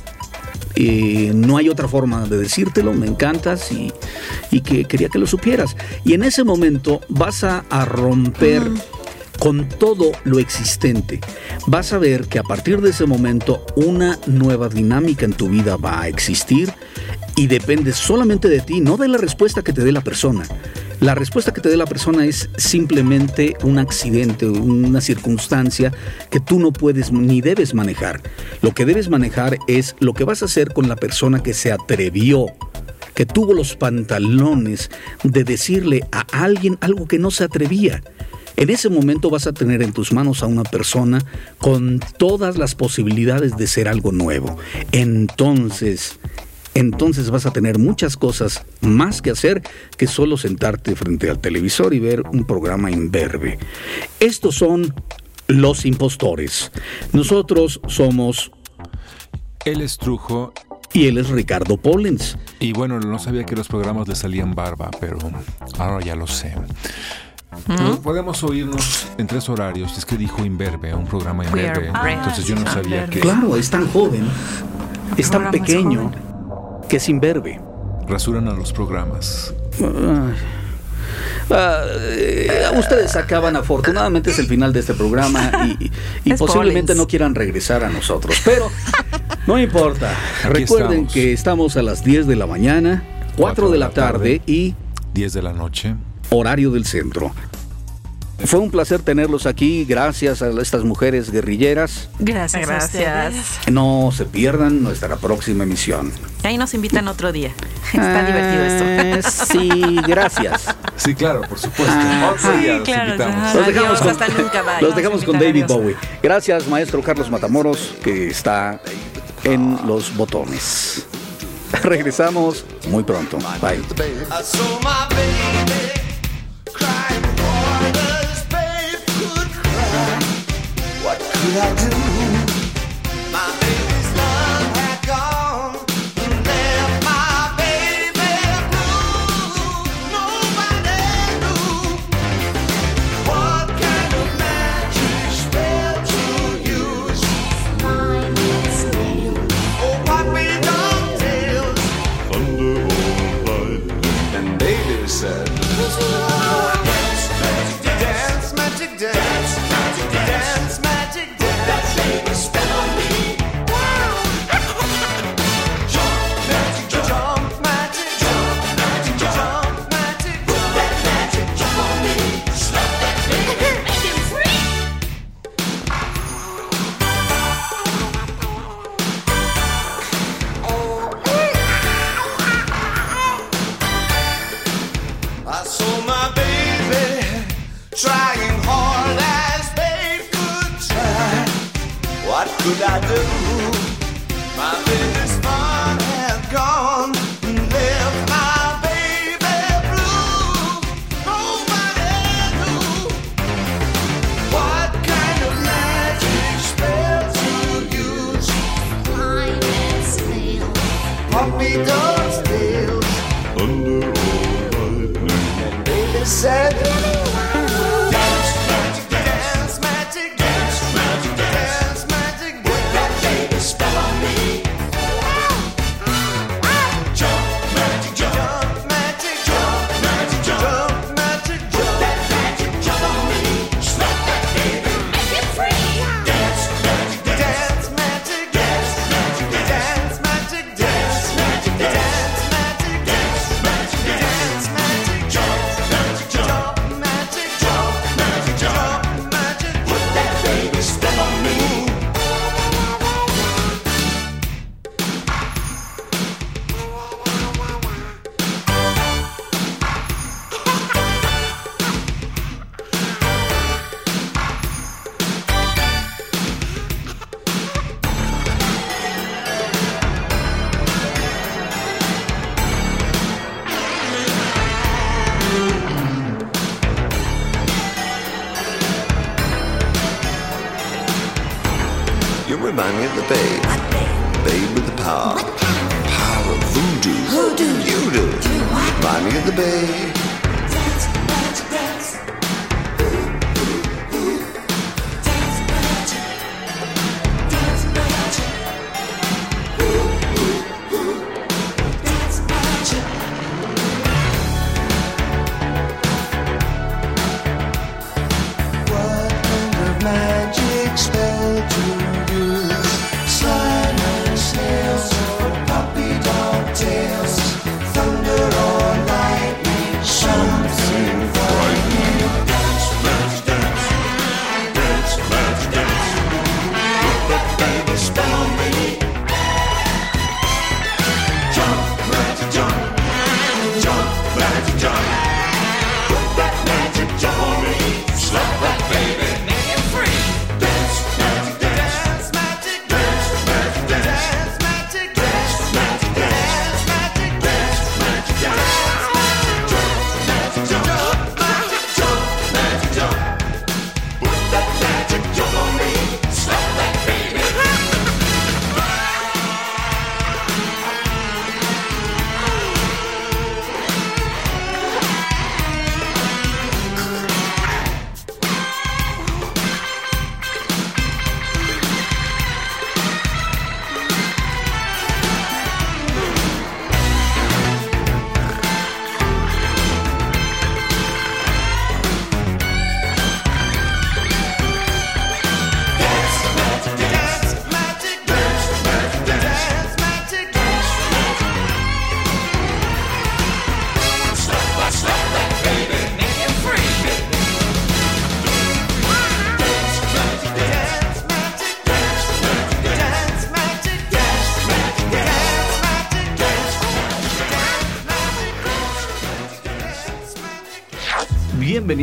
eh, no hay otra forma de decírtelo, me encantas y, y que quería que lo supieras. Y en ese momento vas a, a romper con todo lo existente. Vas a ver que a partir de ese momento una nueva dinámica en tu vida va a existir y depende solamente de ti, no de la respuesta que te dé la persona. La respuesta que te dé la persona es simplemente un accidente, una circunstancia que tú no puedes ni debes manejar. Lo que debes manejar es lo que vas a hacer con la persona que se atrevió que tuvo los pantalones de decirle a alguien algo que no se atrevía. En ese momento vas a tener en tus manos a una persona con todas las posibilidades de ser algo nuevo. Entonces, entonces vas a tener muchas cosas más que hacer que solo sentarte frente al televisor y ver un programa imberbe. Estos son los impostores. Nosotros somos Él estrujo y él es Ricardo Pollens. y bueno, no sabía que los programas le salían barba, pero ahora ya lo sé. Podemos oírnos en tres horarios. Es que dijo Imberbe, un programa brave. Entonces yo no sabía que Claro, es tan joven, es tan pequeño que es imberbe. rasuran a los programas. Ah, eh, ustedes acaban, afortunadamente es el final de este programa y, y Es posiblemente Collins. no quieran regresar a nosotros, pero no importa. Aquí Recuerden estamos. que estamos a las 10 de la mañana, 4 de la tarde y 10 de la noche. Horario del centro. Fue un placer tenerlos aquí, gracias a estas mujeres guerrilleras. Gracias. Gracias. No se pierdan nuestra próxima emisión. Ahí nos invitan otro día. Está divertido esto. Sí, gracias. Sí, claro, por supuesto. Ah, Otro sí, día los claro, invitamos. Los Adiós, dejamos con, hasta nunca, bye. los dejamos con David Adiós. Bowie. Gracias, maestro Carlos Matamoros, que está en los botones. Regresamos muy pronto. Bye. I do?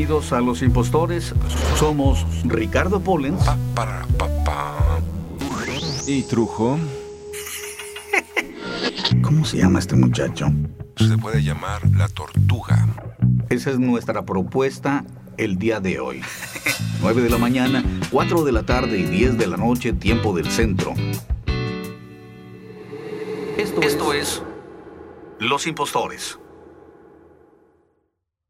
Bienvenidos a Los Impostores. Somos Ricardo Pollens. Para, papá. Y Trujo. ¿Cómo se llama este muchacho? Se puede llamar la tortuga. Esa es nuestra propuesta el día de hoy. 9 de la mañana, 4 de la tarde y 10 de la noche, tiempo del centro. Esto, es Los Impostores.